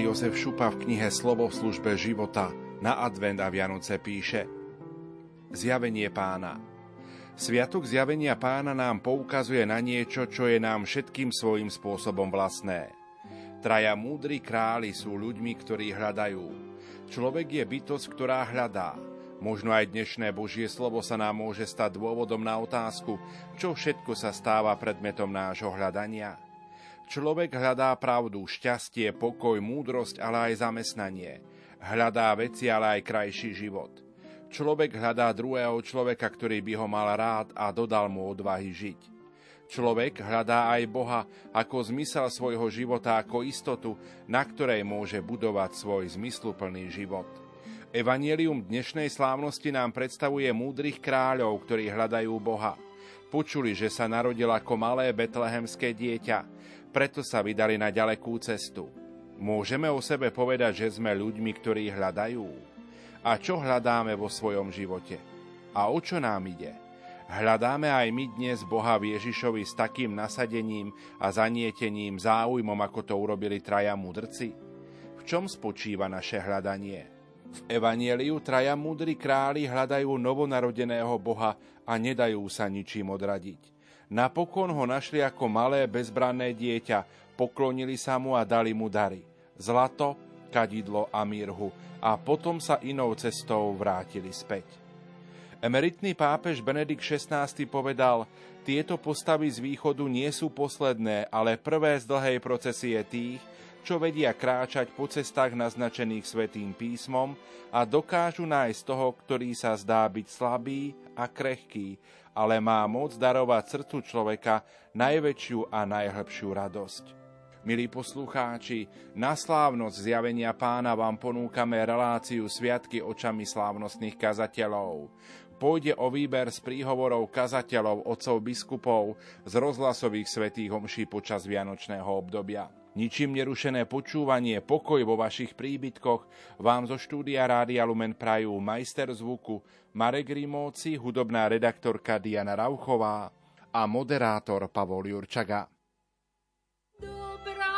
Jozef Šupa v knihe Slovo v službe života na advent a Vianoce píše Zjavenie pána Sviatok zjavenia pána nám poukazuje na niečo, čo je nám všetkým svojím spôsobom vlastné. Traja múdri králi sú ľuďmi, ktorí hľadajú. Človek je bytosť, ktorá hľadá. Možno aj dnešné Božie slovo sa nám môže stať dôvodom na otázku, čo všetko sa stáva predmetom nášho hľadania. Človek hľadá pravdu, šťastie, pokoj, múdrosť, ale aj zamestnanie. Hľadá veci, ale aj krajší život. Človek hľadá druhého človeka, ktorý by ho mal rád a dodal mu odvahy žiť. Človek hľadá aj Boha ako zmysel svojho života, ako istotu, na ktorej môže budovať svoj zmysluplný život. Evangelium dnešnej slávnosti nám predstavuje múdrych kráľov, ktorí hľadajú Boha. Počuli, že sa narodil ako malé betlehemské dieťa, preto sa vydali na ďalekú cestu. Môžeme o sebe povedať, že sme ľuďmi, ktorí hľadajú. A čo hľadáme vo svojom živote? A o čo nám ide? Hľadáme aj my dnes Boha v Ježišovi s takým nasadením a zanietením, záujmom, ako to urobili traja mudrci? V čom spočíva naše hľadanie? V Evanieliu traja múdri králi hľadajú novonarodeného Boha a nedajú sa ničím odradiť. Napokon ho našli ako malé bezbranné dieťa, poklonili sa mu a dali mu dary. Zlato, kadidlo a mirhu a potom sa inou cestou vrátili späť. Emeritný pápež Benedikt XVI povedal, tieto postavy z východu nie sú posledné, ale prvé z dlhej procesie tých, čo vedia kráčať po cestách naznačených svetým písmom a dokážu nájsť toho, ktorý sa zdá byť slabý a krehký, ale má moc darovať srdcu človeka najväčšiu a najhlbšiu radosť. Milí poslucháči, na slávnosť zjavenia pána vám ponúkame reláciu Sviatky očami slávnostných kazateľov. Pôjde o výber z príhovorov kazateľov, otcov biskupov z rozhlasových svetých homší počas vianočného obdobia. Ničím nerušené počúvanie, pokoj vo vašich príbytkoch vám zo štúdia Rádia Lumen prajú majster zvuku Marek Rimóci, hudobná redaktorka Diana Rauchová a moderátor Pavol Jurčaga. Dobrá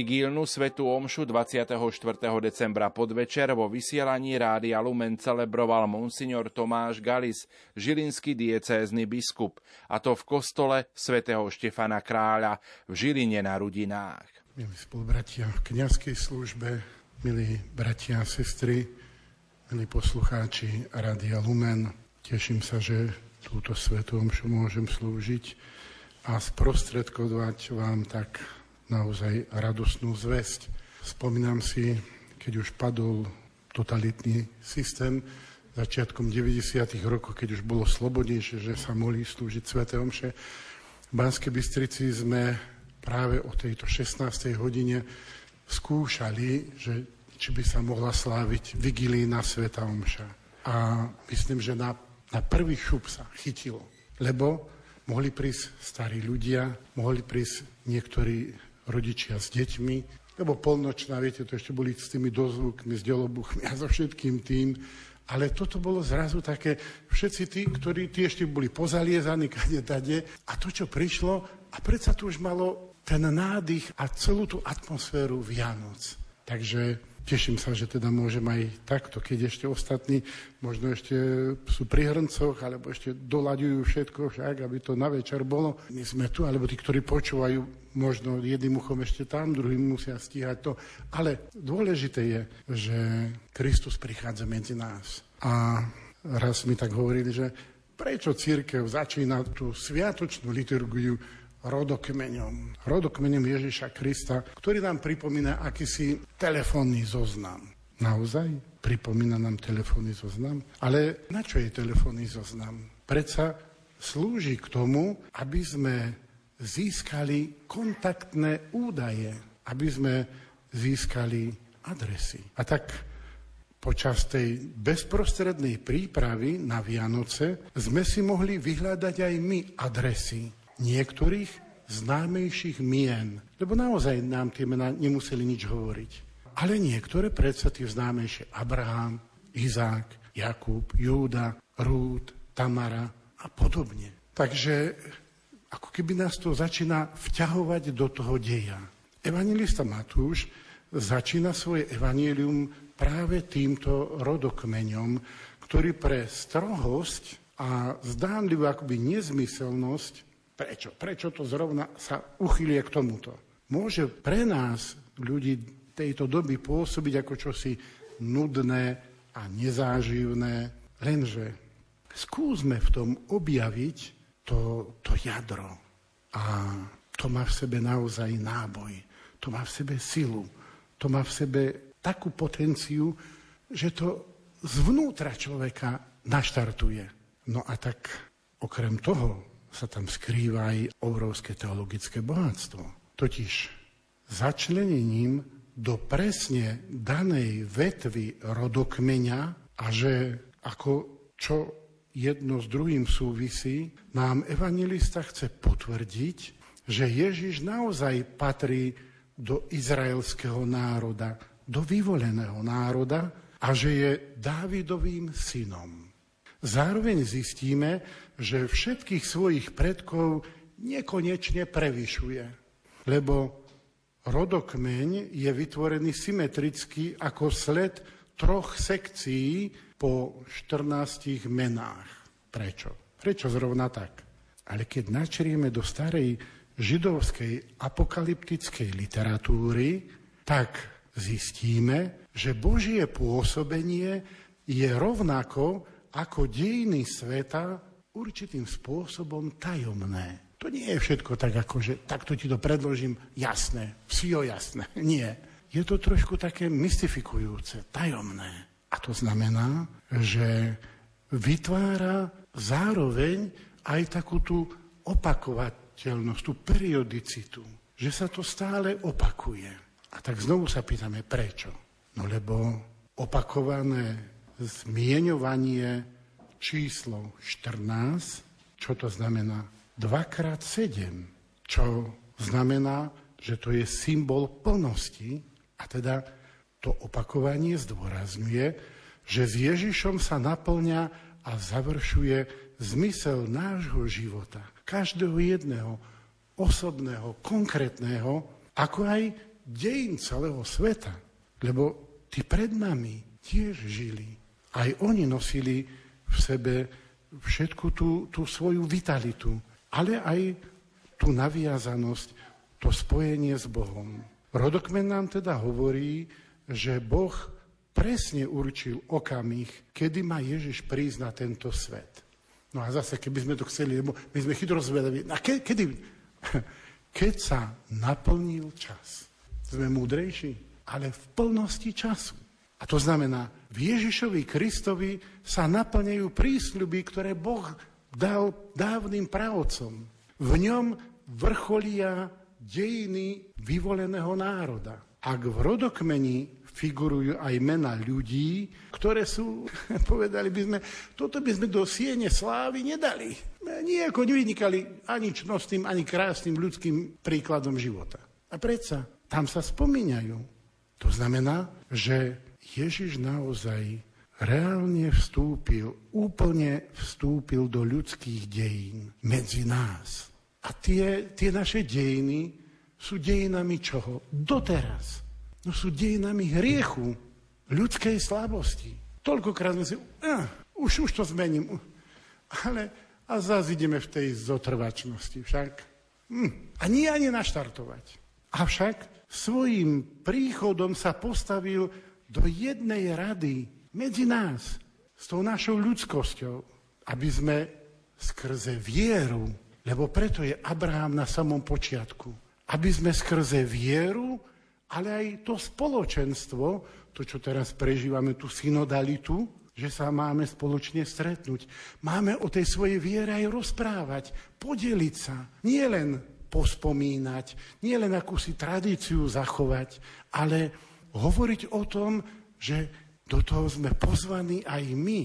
Vigílnu svetú omšu 24. decembra podvečer vo vysielaní Rádia Lumen celebroval monsignor Tomáš Galis, žilinský diecézny biskup, a to v kostole svätého Štefana Kráľa v Žiline na Rudinách. Milí spolubratia v kniazkej službe, milí bratia a sestry, milí poslucháči Rádia Lumen, teším sa, že túto svetú omšu môžem slúžiť a sprostredkovať vám tak naozaj radosnú zväzť. Spomínam si, keď už padol totalitný systém, začiatkom 90. rokov, keď už bolo slobodnejšie, že sa mohli slúžiť Svete Omše. V Banskej Bystrici sme práve o tejto 16. hodine skúšali, že či by sa mohla sláviť vigilína Sveta Omša. A myslím, že na, na prvý šup sa chytilo, lebo mohli prísť starí ľudia, mohli prísť niektorí rodičia s deťmi, lebo polnočná, viete, to ešte boli s tými dozvukmi, s delobuchmi a so všetkým tým. Ale toto bolo zrazu také, všetci tí, ktorí tí ešte boli pozaliezaní kade tade a to, čo prišlo, a predsa tu už malo ten nádych a celú tú atmosféru Vianoc. Takže Teším sa, že teda môžem aj takto, keď ešte ostatní možno ešte sú pri hrncoch, alebo ešte doľaďujú všetko však, aby to na večer bolo. My sme tu, alebo tí, ktorí počúvajú, možno jedným uchom ešte tam, druhým musia stíhať to. Ale dôležité je, že Kristus prichádza medzi nás. A raz mi tak hovorili, že prečo církev začína tú sviatočnú liturgiu rodokmeňom. Rodokmeňom Ježiša Krista, ktorý nám pripomína akýsi telefónny zoznam. Naozaj? Pripomína nám telefónny zoznam? Ale na čo je telefónny zoznam? Predsa slúži k tomu, aby sme získali kontaktné údaje, aby sme získali adresy. A tak počas tej bezprostrednej prípravy na Vianoce sme si mohli vyhľadať aj my adresy niektorých známejších mien, lebo naozaj nám tie mená nemuseli nič hovoriť. Ale niektoré predsa tie známejšie Abraham, Izák, Jakub, Júda, Rúd, Tamara a podobne. Takže ako keby nás to začína vťahovať do toho deja. Evangelista Matúš začína svoje evanílium práve týmto rodokmeňom, ktorý pre strohosť a zdánlivú akoby nezmyselnosť Prečo? Prečo to zrovna sa uchylie k tomuto? Môže pre nás, ľudí tejto doby, pôsobiť ako čosi nudné a nezáživné, lenže skúsme v tom objaviť to, to jadro. A to má v sebe naozaj náboj, to má v sebe silu, to má v sebe takú potenciu, že to zvnútra človeka naštartuje. No a tak okrem toho sa tam skrýva aj obrovské teologické bohatstvo. Totiž začlenením do presne danej vetvy rodokmeňa a že ako čo jedno s druhým súvisí, nám evangelista chce potvrdiť, že Ježiš naozaj patrí do izraelského národa, do vyvoleného národa a že je Dávidovým synom. Zároveň zistíme, že všetkých svojich predkov nekonečne prevyšuje. Lebo rodokmeň je vytvorený symetricky ako sled troch sekcií po 14 menách. Prečo? Prečo zrovna tak? Ale keď načrieme do starej židovskej apokalyptickej literatúry, tak zistíme, že Božie pôsobenie je rovnako ako dejiny sveta určitým spôsobom tajomné. To nie je všetko tak, ako že takto ti to predložím jasné, psio jasné. Nie. Je to trošku také mystifikujúce, tajomné. A to znamená, že vytvára zároveň aj takú tú opakovateľnosť, tú periodicitu, že sa to stále opakuje. A tak znovu sa pýtame, prečo? No lebo opakované zmieňovanie číslo 14, čo to znamená? 2x7, čo znamená, že to je symbol plnosti a teda to opakovanie zdôrazňuje, že s Ježišom sa naplňa a završuje zmysel nášho života, každého jedného, osobného, konkrétneho, ako aj dejín celého sveta. Lebo tí pred nami tiež žili. Aj oni nosili v sebe všetku tú, tú svoju vitalitu, ale aj tú naviazanosť, to spojenie s Bohom. Rodokmen nám teda hovorí, že Boh presne určil okamih, kedy má Ježiš prísť na tento svet. No a zase, keby sme to chceli, lebo my sme chytro zvedaví, a ke, kedy? Keď sa naplnil čas. Sme múdrejší, ale v plnosti času. A to znamená, v Ježišovi Kristovi sa naplňajú prísľuby, ktoré Boh dal dávnym pravcom. V ňom vrcholia dejiny vyvoleného národa. Ak v rodokmeni figurujú aj mena ľudí, ktoré sú, povedali by sme, toto by sme do siene slávy nedali. Nijako nevynikali ani čnostným, ani krásnym ľudským príkladom života. A predsa tam sa spomínajú. To znamená, že Ježiš naozaj reálne vstúpil, úplne vstúpil do ľudských dejín medzi nás. A tie, tie naše dejiny sú dejinami čoho? Doteraz no sú dejinami hriechu, ľudskej slabosti. Toľkokrát sme si, uh, už, už to zmením. Ale a zase ideme v tej zotrvačnosti však. Hm, a nie ani naštartovať. Avšak svojim príchodom sa postavil do jednej rady medzi nás s tou našou ľudskosťou, aby sme skrze vieru, lebo preto je Abraham na samom počiatku, aby sme skrze vieru ale aj to spoločenstvo, to, čo teraz prežívame, tú synodalitu, že sa máme spoločne stretnúť. Máme o tej svojej viere aj rozprávať, podeliť sa, nie len pospomínať, nie len akúsi tradíciu zachovať, ale hovoriť o tom, že do toho sme pozvaní aj my.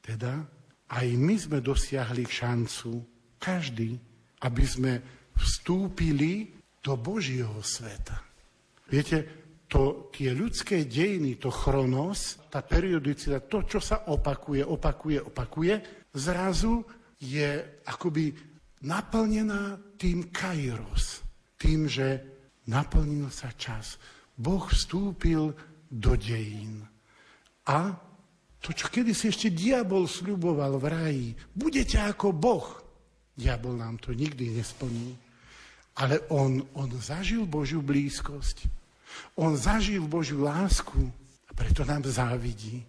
Teda aj my sme dosiahli šancu, každý, aby sme vstúpili do Božieho sveta. Viete, to, tie ľudské dejiny, to chronos, tá periodicita, to, čo sa opakuje, opakuje, opakuje, zrazu je akoby naplnená tým kairos, tým, že naplnil sa čas. Boh vstúpil do dejín. A to, čo kedysi ešte diabol sľuboval v raji, budete ako Boh. Diabol nám to nikdy nesplní. Ale on, on zažil Božiu blízkosť. On zažil Božiu lásku a preto nám závidí.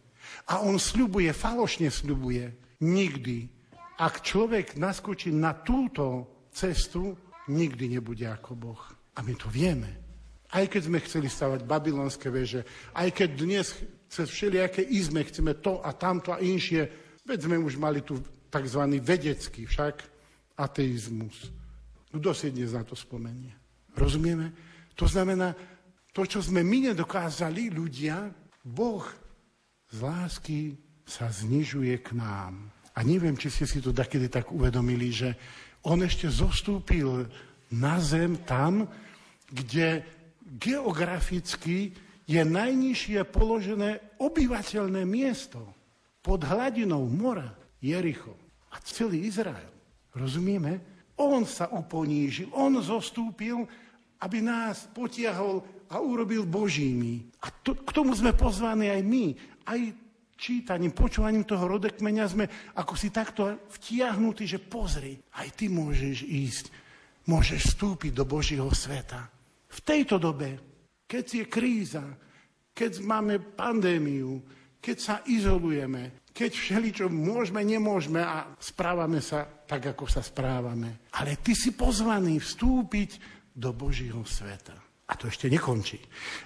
A on sľubuje, falošne sľubuje. Nikdy. Ak človek naskočí na túto cestu, nikdy nebude ako Boh. A my to vieme. Aj keď sme chceli stavať babylonské veže, aj keď dnes cez všelijaké izme chceme to a tamto a inšie, veď sme už mali tu tzv. vedecký však ateizmus. Kto si dnes na to spomenie? Rozumieme? To znamená, to, čo sme my nedokázali, ľudia, Boh z lásky sa znižuje k nám. A neviem, či ste si to takedy tak uvedomili, že on ešte zostúpil na zem tam, kde geograficky je najnižšie položené obyvateľné miesto pod hladinou mora Jericho a celý Izrael. Rozumieme? On sa uponížil, on zostúpil, aby nás potiahol a urobil Božími. A to, k tomu sme pozvaní aj my. Aj čítaním, počúvaním toho rodekmeňa sme ako si takto vtiahnutí, že pozri, aj ty môžeš ísť, môžeš vstúpiť do Božího sveta. V tejto dobe, keď je kríza, keď máme pandémiu, keď sa izolujeme, keď všeličo môžeme, nemôžeme a správame sa tak, ako sa správame. Ale ty si pozvaný vstúpiť do Božího sveta. A to ešte nekončí.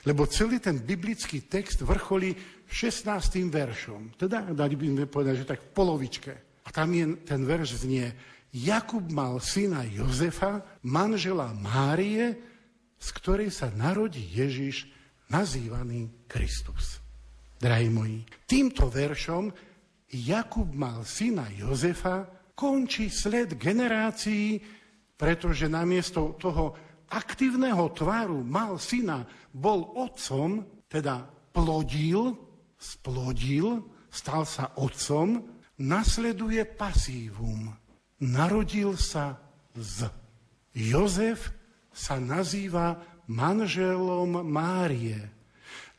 Lebo celý ten biblický text vrcholí 16. veršom. Teda, dali by sme povedať, že tak v polovičke. A tam je, ten verš znie, Jakub mal syna Jozefa, manžela Márie, z ktorej sa narodí Ježiš, nazývaný Kristus. Drahí moji, týmto veršom Jakub mal syna Jozefa, končí sled generácií, pretože namiesto toho aktívneho tváru mal syna, bol otcom, teda plodil, splodil, stal sa otcom, nasleduje pasívum. Narodil sa z. Jozef sa nazýva manželom Márie.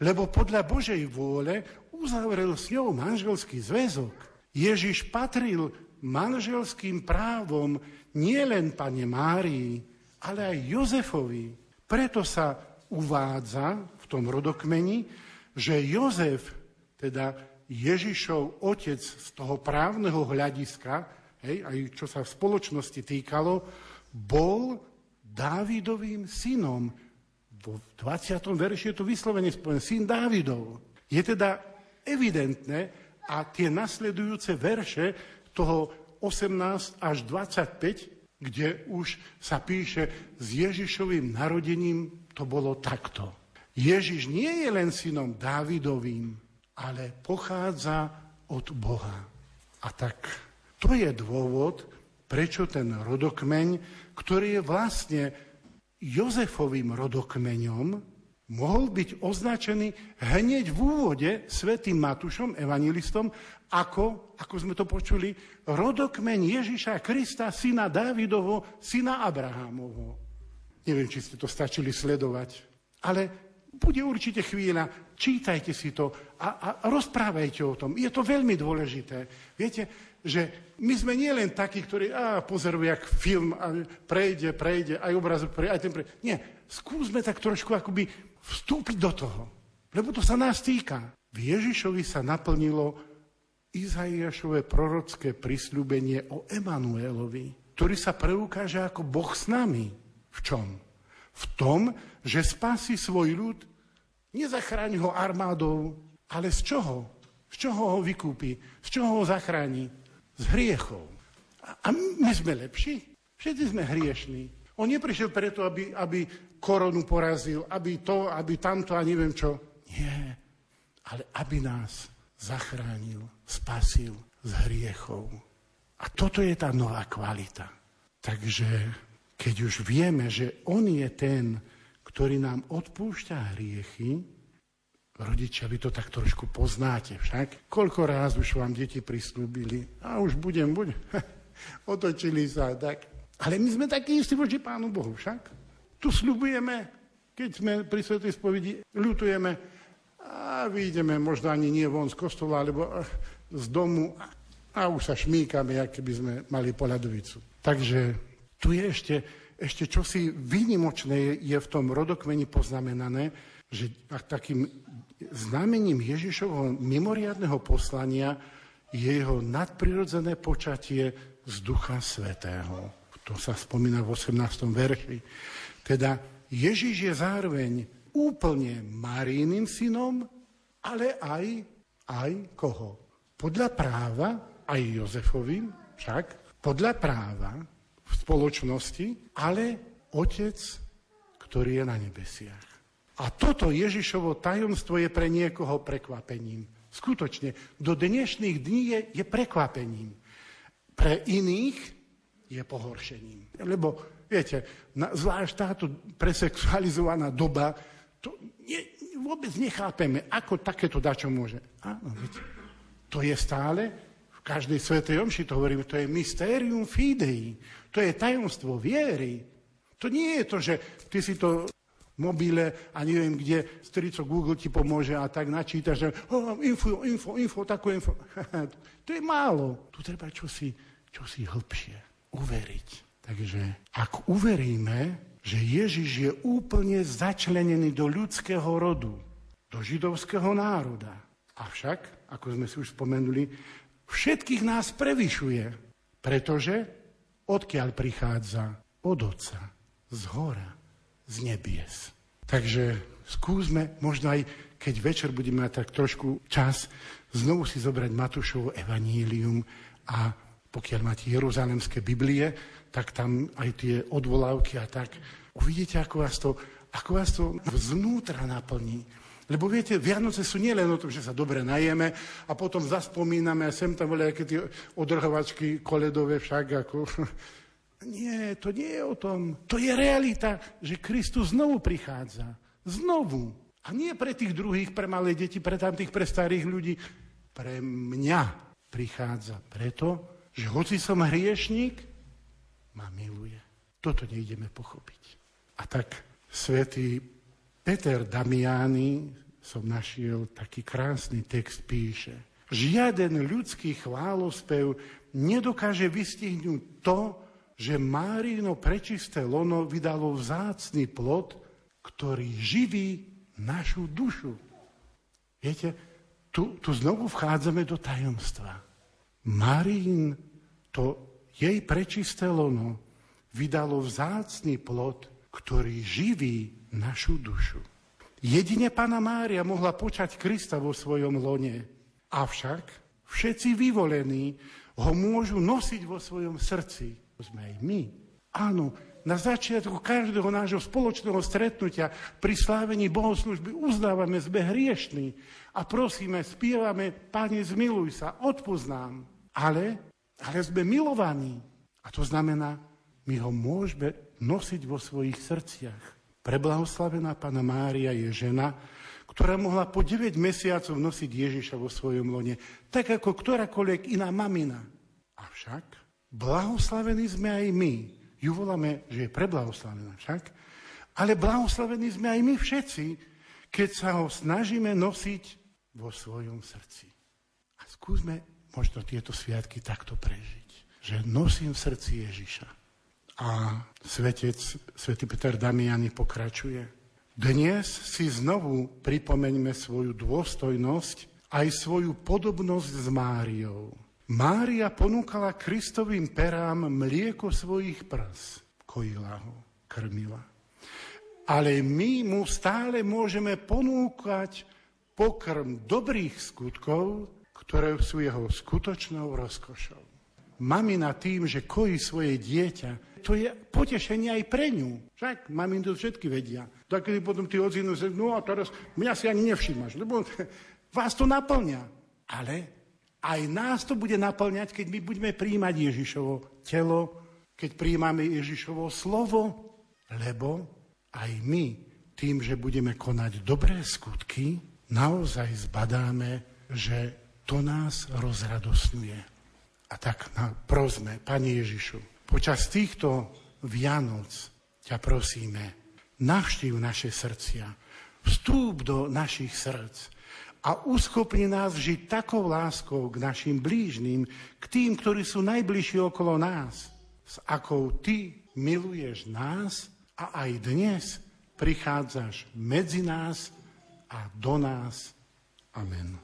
Lebo podľa Božej vôle uzavrel s ňou manželský zväzok. Ježiš patril manželským právom nielen pane Márii, ale aj Jozefovi. Preto sa uvádza v tom rodokmeni, že Jozef, teda Ježišov otec z toho právneho hľadiska, hej, aj čo sa v spoločnosti týkalo, bol Dávidovým synom. V 20. verši je to vyslovene spojené, syn Dávidov. Je teda evidentné a tie nasledujúce verše toho 18 až 25, kde už sa píše s Ježišovým narodením, to bolo takto. Ježiš nie je len synom Dávidovým, ale pochádza od Boha. A tak to je dôvod, prečo ten rodokmeň, ktorý je vlastne Jozefovým rodokmeňom, mohol byť označený hneď v úvode svätým Matúšom, evangelistom, ako, ako sme to počuli, rodokmeň Ježiša Krista, syna Dávidovo, syna Abrahámovho. Neviem, či ste to stačili sledovať, ale bude určite chvíľa, čítajte si to a, a rozprávajte o tom. Je to veľmi dôležité. Viete, že my sme nie len takí, ktorí á, pozerujú, jak film a prejde, prejde, aj obrazok prejde, aj ten prejde. Nie, skúsme tak trošku akoby vstúpiť do toho, lebo to sa nás týka. V Ježišovi sa naplnilo Izaiášové prorocké prisľúbenie o Emanuelovi, ktorý sa preukáže ako Boh s nami. V čom? V tom, že spasí svoj ľud, nezachráni ho armádou, ale z čoho? Z čoho ho vykúpi? Z čoho ho zachráni? Z hriechov. A my sme lepší? Všetci sme hriešní. On neprišiel preto, aby, aby koronu porazil, aby to, aby tamto a neviem čo. Nie, ale aby nás zachránil, spasil z hriechov. A toto je tá nová kvalita. Takže keď už vieme, že On je ten, ktorý nám odpúšťa hriechy, Rodičia, vy to tak trošku poznáte však. Koľko ráz už vám deti prislúbili a už budem, budem. Otočili sa tak. Ale my sme takí istí voči Pánu Bohu však. Tu slubujeme, keď sme pri Svetej spovedi, ľutujeme a vyjdeme možno ani nie von z kostola, alebo eh, z domu a už sa šmíkame, ako by sme mali poľadovicu. Takže tu je ešte, ešte čosi výnimočné je v tom rodokmeni poznamenané, že takým znamením Ježišovho mimoriadného poslania je jeho nadprirodzené počatie z Ducha Svetého. To sa spomína v 18. verši. Teda Ježiš je zároveň úplne Marijným synom, ale aj, aj koho? Podľa práva, aj Jozefovým, však, podľa práva v spoločnosti, ale otec, ktorý je na nebesiach. A toto Ježišovo tajomstvo je pre niekoho prekvapením. Skutočne, do dnešných dní je, je prekvapením. Pre iných je pohoršením. Lebo, viete, na, zvlášť táto presexualizovaná doba, to nie, vôbec nechápeme, ako takéto dačo môže. Áno, viete, to je stále, v každej svetej omši to hovoríme, to je mysterium fidei, to je tajomstvo viery. To nie je to, že ty si to mobile a neviem kde, strico Google ti pomôže a tak načítaš, že oh, info, info, info, takú info. to je málo. Tu treba čosi, čosi hlbšie. Uveriť. Takže ak uveríme, že Ježiš je úplne začlenený do ľudského rodu, do židovského národa, avšak, ako sme si už spomenuli, všetkých nás prevyšuje, pretože odkiaľ prichádza? Od Otca, z hora z nebies. Takže skúsme, možno aj keď večer budeme mať tak trošku čas, znovu si zobrať Matúšovo evanílium a pokiaľ máte jeruzalemské Biblie, tak tam aj tie odvolávky a tak. Uvidíte, ako vás to, ako vás to vznútra naplní. Lebo viete, Vianoce sú nielen o tom, že sa dobre najeme a potom zaspomíname a sem tam boli aké tie odrhovačky koledové však, ako nie, to nie je o tom. To je realita, že Kristus znovu prichádza. Znovu. A nie pre tých druhých, pre malé deti, pre tamtých, pre starých ľudí. Pre mňa prichádza preto, že hoci som hriešník, ma miluje. Toto nejdeme pochopiť. A tak Svetý Peter Damiani, som našiel taký krásny text, píše. Žiaden ľudský chválospev nedokáže vystihnúť to, že Márino prečisté lono vydalo vzácný plod, ktorý živí našu dušu. Viete, tu, tu znovu vchádzame do tajomstva. Marín, to jej prečisté lono, vydalo vzácný plod, ktorý živí našu dušu. Jedine Pana Mária mohla počať Krista vo svojom lone. Avšak všetci vyvolení ho môžu nosiť vo svojom srdci. Sme aj my. Áno, na začiatku každého nášho spoločného stretnutia pri slávení bohoslužby uznávame, sme hriešní a prosíme, spievame, Pane, zmiluj sa, odpoznám. Ale, ale sme milovaní. A to znamená, my ho môžeme nosiť vo svojich srdciach. Preblahoslavená Pana Mária je žena, ktorá mohla po 9 mesiacov nosiť Ježiša vo svojom lone, tak ako ktorákoľvek iná mamina. Avšak blahoslavení sme aj my. Ju voláme, že je preblahoslavená však, ale blahoslavení sme aj my všetci, keď sa ho snažíme nosiť vo svojom srdci. A skúsme možno tieto sviatky takto prežiť, že nosím v srdci Ježiša. A svetec, svätý Peter Damiani pokračuje. Dnes si znovu pripomeňme svoju dôstojnosť aj svoju podobnosť s Máriou. Mária ponúkala Kristovým perám mlieko svojich prs. Kojila ho, krmila. Ale my mu stále môžeme ponúkať pokrm dobrých skutkov, ktoré sú jeho skutočnou rozkošou. Mamina tým, že kojí svoje dieťa, to je potešenie aj pre ňu. Však mami to všetky vedia. Tak keď potom ty odzinú, no a teraz mňa si ani nevšímaš, lebo vás to naplňa. Ale aj nás to bude naplňať, keď my budeme príjmať Ježišovo telo, keď príjmame Ježišovo slovo, lebo aj my tým, že budeme konať dobré skutky, naozaj zbadáme, že to nás rozradosňuje. A tak prosme, Pane Ježišu, Počas týchto Vianoc ťa prosíme, navštív naše srdcia, vstúp do našich srdc a uschopni nás žiť takou láskou k našim blížnym, k tým, ktorí sú najbližší okolo nás, s akou ty miluješ nás a aj dnes prichádzaš medzi nás a do nás. Amen.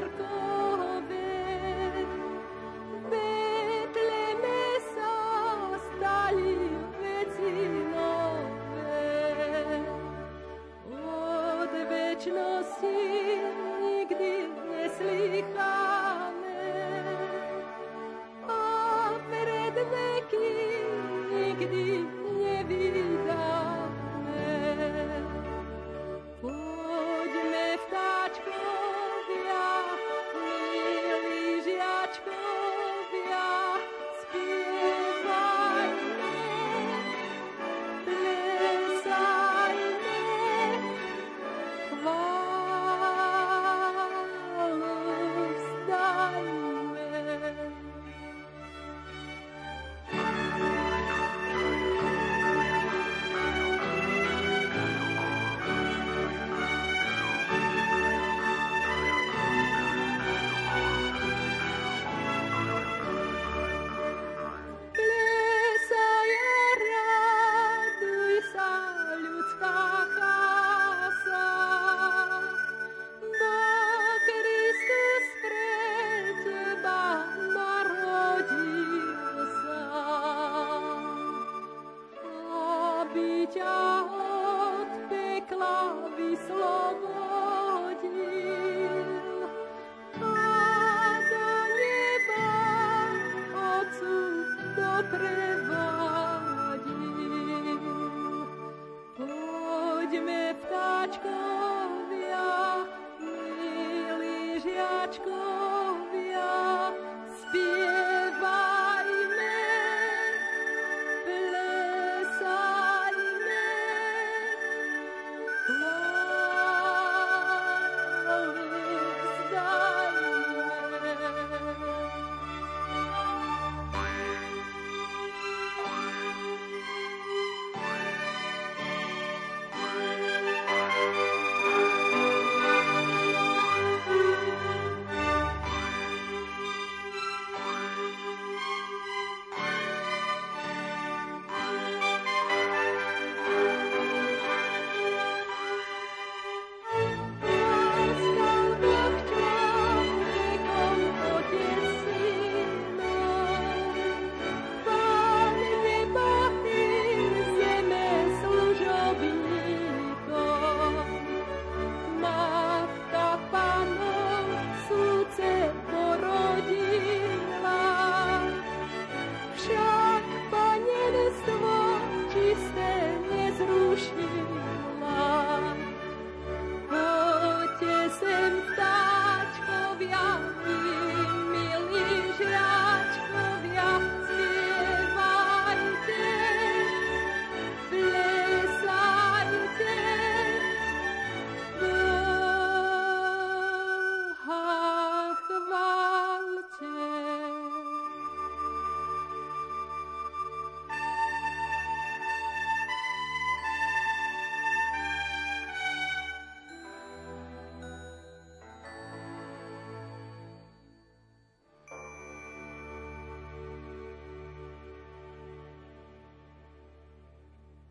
acercó.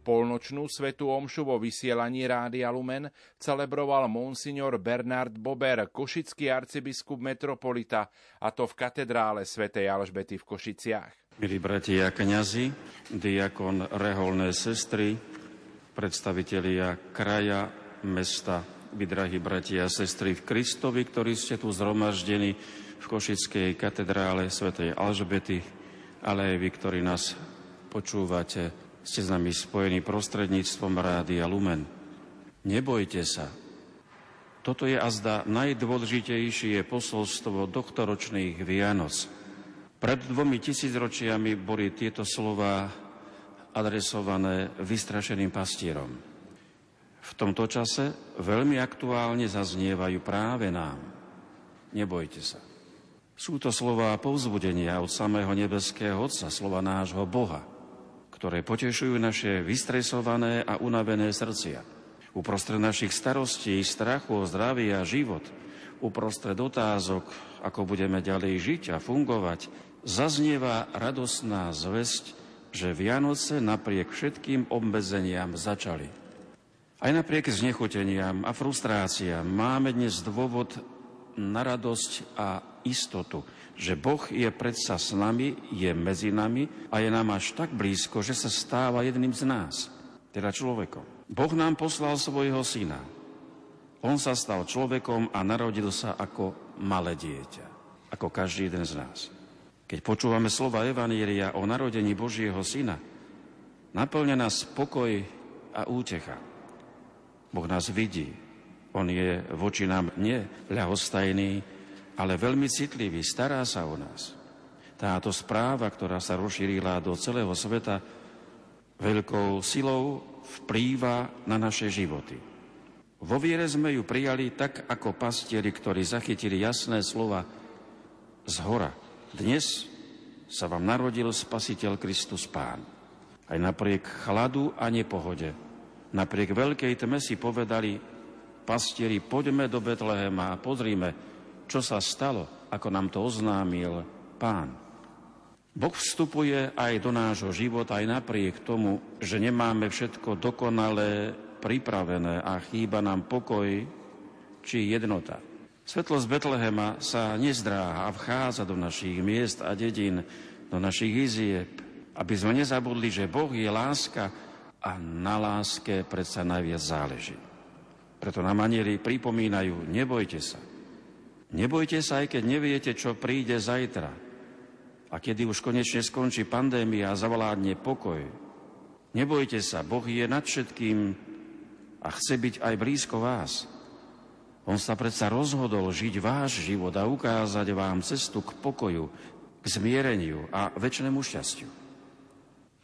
Polnočnú svetú omšu vo vysielaní Rádia Lumen celebroval monsignor Bernard Bober, košický arcibiskup metropolita, a to v katedrále svätej Alžbety v Košiciach. Milí bratia a kňazi, diakon reholné sestry, predstavitelia kraja, mesta, vy drahí bratia a sestry v Kristovi, ktorí ste tu zhromaždení v Košickej katedrále svätej Alžbety, ale aj vy, ktorí nás počúvate, ste s nami spojení prostredníctvom Rádia Lumen. Nebojte sa. Toto je azda najdôležitejšie posolstvo doktoročných Vianoc. Pred dvomi tisícročiami boli tieto slova adresované vystrašeným pastierom. V tomto čase veľmi aktuálne zaznievajú práve nám. Nebojte sa. Sú to slova povzbudenia od samého nebeského Otca, slova nášho Boha, ktoré potešujú naše vystresované a unavené srdcia. Uprostred našich starostí, strachu o zdravie a život, uprostred otázok, ako budeme ďalej žiť a fungovať, zaznieva radosná zväzť, že Vianoce napriek všetkým obmedzeniam začali. Aj napriek znechuteniam a frustráciám máme dnes dôvod na radosť a istotu, že Boh je predsa s nami, je medzi nami a je nám až tak blízko, že sa stáva jedným z nás, teda človekom. Boh nám poslal svojho syna. On sa stal človekom a narodil sa ako malé dieťa, ako každý jeden z nás. Keď počúvame slova Evaníria o narodení Božieho syna, naplňa nás pokoj a útecha. Boh nás vidí. On je voči nám neľahostajný, ale veľmi citlivý, stará sa o nás. Táto správa, ktorá sa rozšírila do celého sveta, veľkou silou vplýva na naše životy. Vo viere sme ju prijali tak, ako pastieri, ktorí zachytili jasné slova z hora. Dnes sa vám narodil Spasiteľ Kristus Pán. Aj napriek chladu a nepohode, napriek veľkej tme si povedali pastieri, poďme do Betlehema a pozrime, čo sa stalo, ako nám to oznámil Pán. Boh vstupuje aj do nášho života, aj napriek tomu, že nemáme všetko dokonalé, pripravené a chýba nám pokoj či jednota. Svetlo z Betlehema sa nezdráha a vchádza do našich miest a dedín, do našich izieb, aby sme nezabudli, že Boh je láska a na láske predsa najviac záleží. Preto nám anieli pripomínajú, nebojte sa. Nebojte sa, aj keď neviete, čo príde zajtra. A kedy už konečne skončí pandémia a zavládne pokoj. Nebojte sa, Boh je nad všetkým a chce byť aj blízko vás. On sa predsa rozhodol žiť váš život a ukázať vám cestu k pokoju, k zmiereniu a väčšnému šťastiu.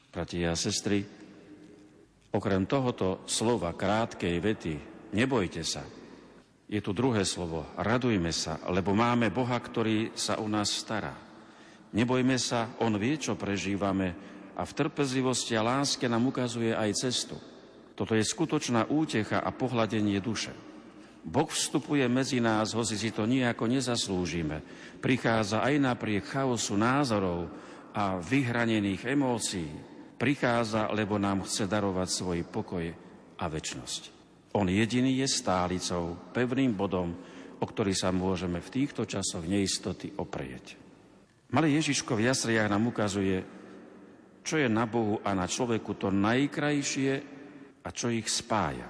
Bratia a sestry, okrem tohoto slova krátkej vety, nebojte sa, je tu druhé slovo, radujme sa, lebo máme Boha, ktorý sa o nás stará. Nebojme sa, On vie, čo prežívame a v trpezlivosti a láske nám ukazuje aj cestu. Toto je skutočná útecha a pohľadenie duše. Boh vstupuje medzi nás, hoci si to nejako nezaslúžime. Prichádza aj napriek chaosu názorov a vyhranených emócií. Prichádza, lebo nám chce darovať svoj pokoj a väčnosť. On jediný je stálicou, pevným bodom, o ktorý sa môžeme v týchto časoch neistoty oprieť. Malý Ježiško v jasliach nám ukazuje, čo je na Bohu a na človeku to najkrajšie a čo ich spája.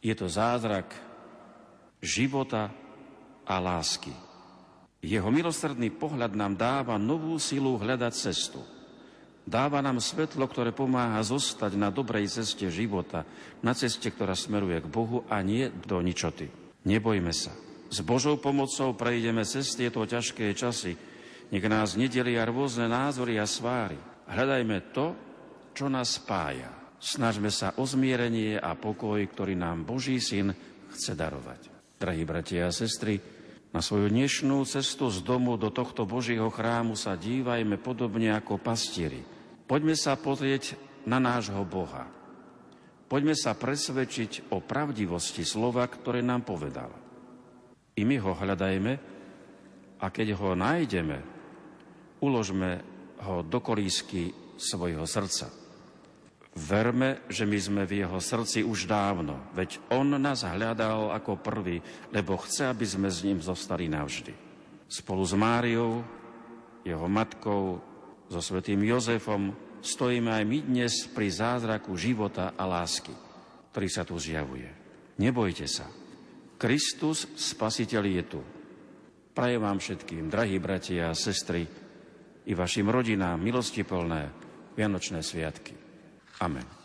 Je to zázrak života a lásky. Jeho milosrdný pohľad nám dáva novú silu hľadať cestu. Dáva nám svetlo, ktoré pomáha zostať na dobrej ceste života, na ceste, ktorá smeruje k Bohu a nie do ničoty. Nebojme sa. S Božou pomocou prejdeme cez tieto ťažké časy. Nech nás nedelia rôzne názory a sváry. Hľadajme to, čo nás spája. Snažme sa o zmierenie a pokoj, ktorý nám Boží syn chce darovať. Drahí bratia a sestry, na svoju dnešnú cestu z domu do tohto Božieho chrámu sa dívajme podobne ako pastieri. Poďme sa pozrieť na nášho Boha. Poďme sa presvedčiť o pravdivosti slova, ktoré nám povedal. I my ho hľadajme a keď ho nájdeme, uložme ho do kolísky svojho srdca. Verme, že my sme v jeho srdci už dávno, veď on nás hľadal ako prvý, lebo chce, aby sme s ním zostali navždy. Spolu s Máriou, jeho matkou, so svetým Jozefom stojíme aj my dnes pri zázraku života a lásky, ktorý sa tu zjavuje. Nebojte sa. Kristus, Spasiteľ, je tu. Prajem vám všetkým, drahí bratia a sestry, i vašim rodinám milostiplné Vianočné sviatky. Amen.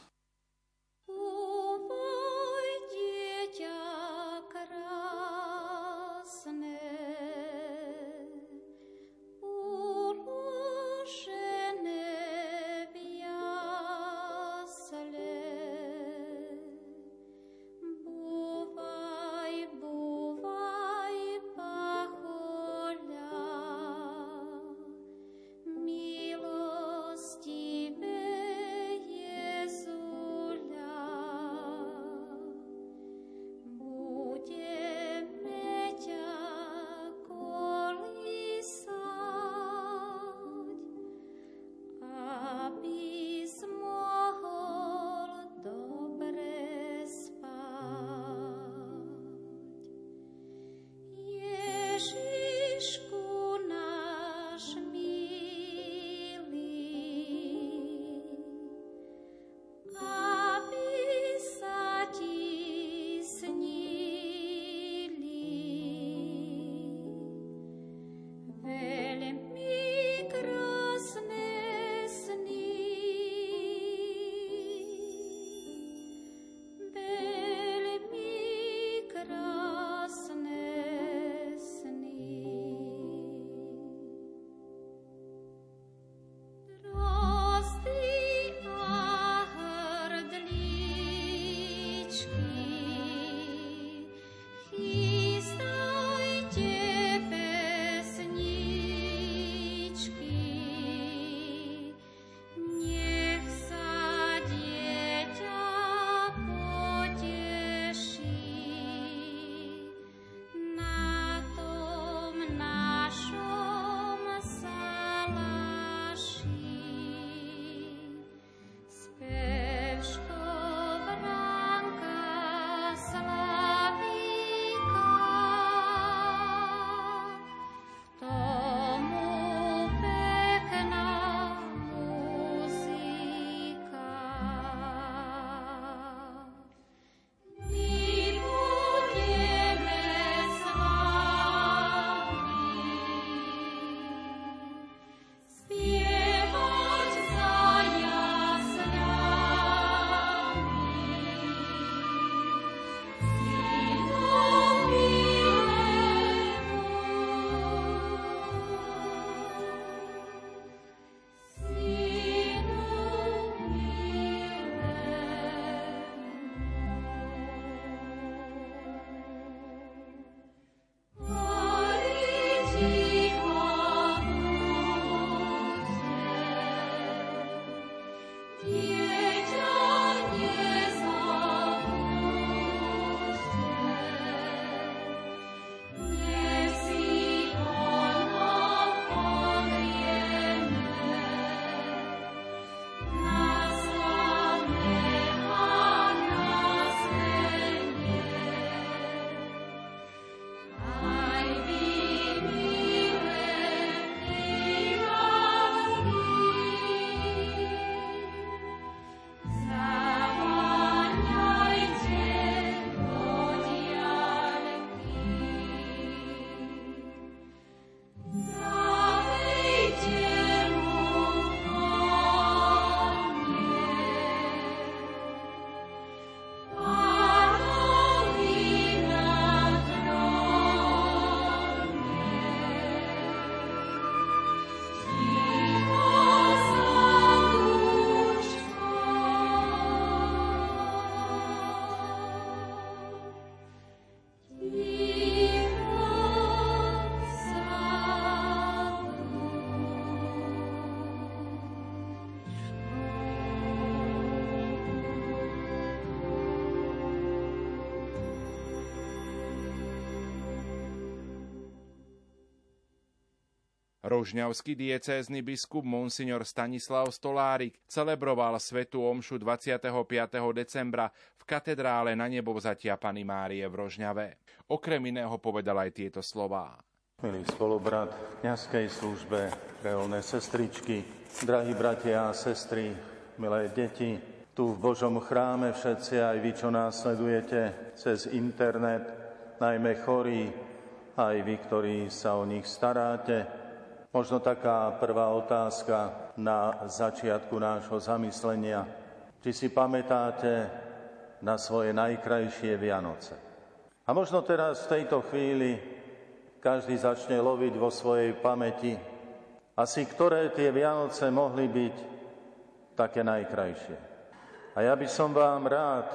Rožňavský diecézny biskup Monsignor Stanislav Stolárik celebroval svetu omšu 25. decembra v katedrále na nebo vzatia Pany Márie v Rožňave. Okrem iného povedal aj tieto slová. Milý spolubrat v kniazkej službe, reholné sestričky, drahí bratia a sestry, milé deti, tu v Božom chráme všetci, aj vy, čo následujete cez internet, najmä chorí, aj vy, ktorí sa o nich staráte. Možno taká prvá otázka na začiatku nášho zamyslenia. Či si pamätáte na svoje najkrajšie Vianoce? A možno teraz v tejto chvíli každý začne loviť vo svojej pamäti, asi ktoré tie Vianoce mohli byť také najkrajšie. A ja by som vám rád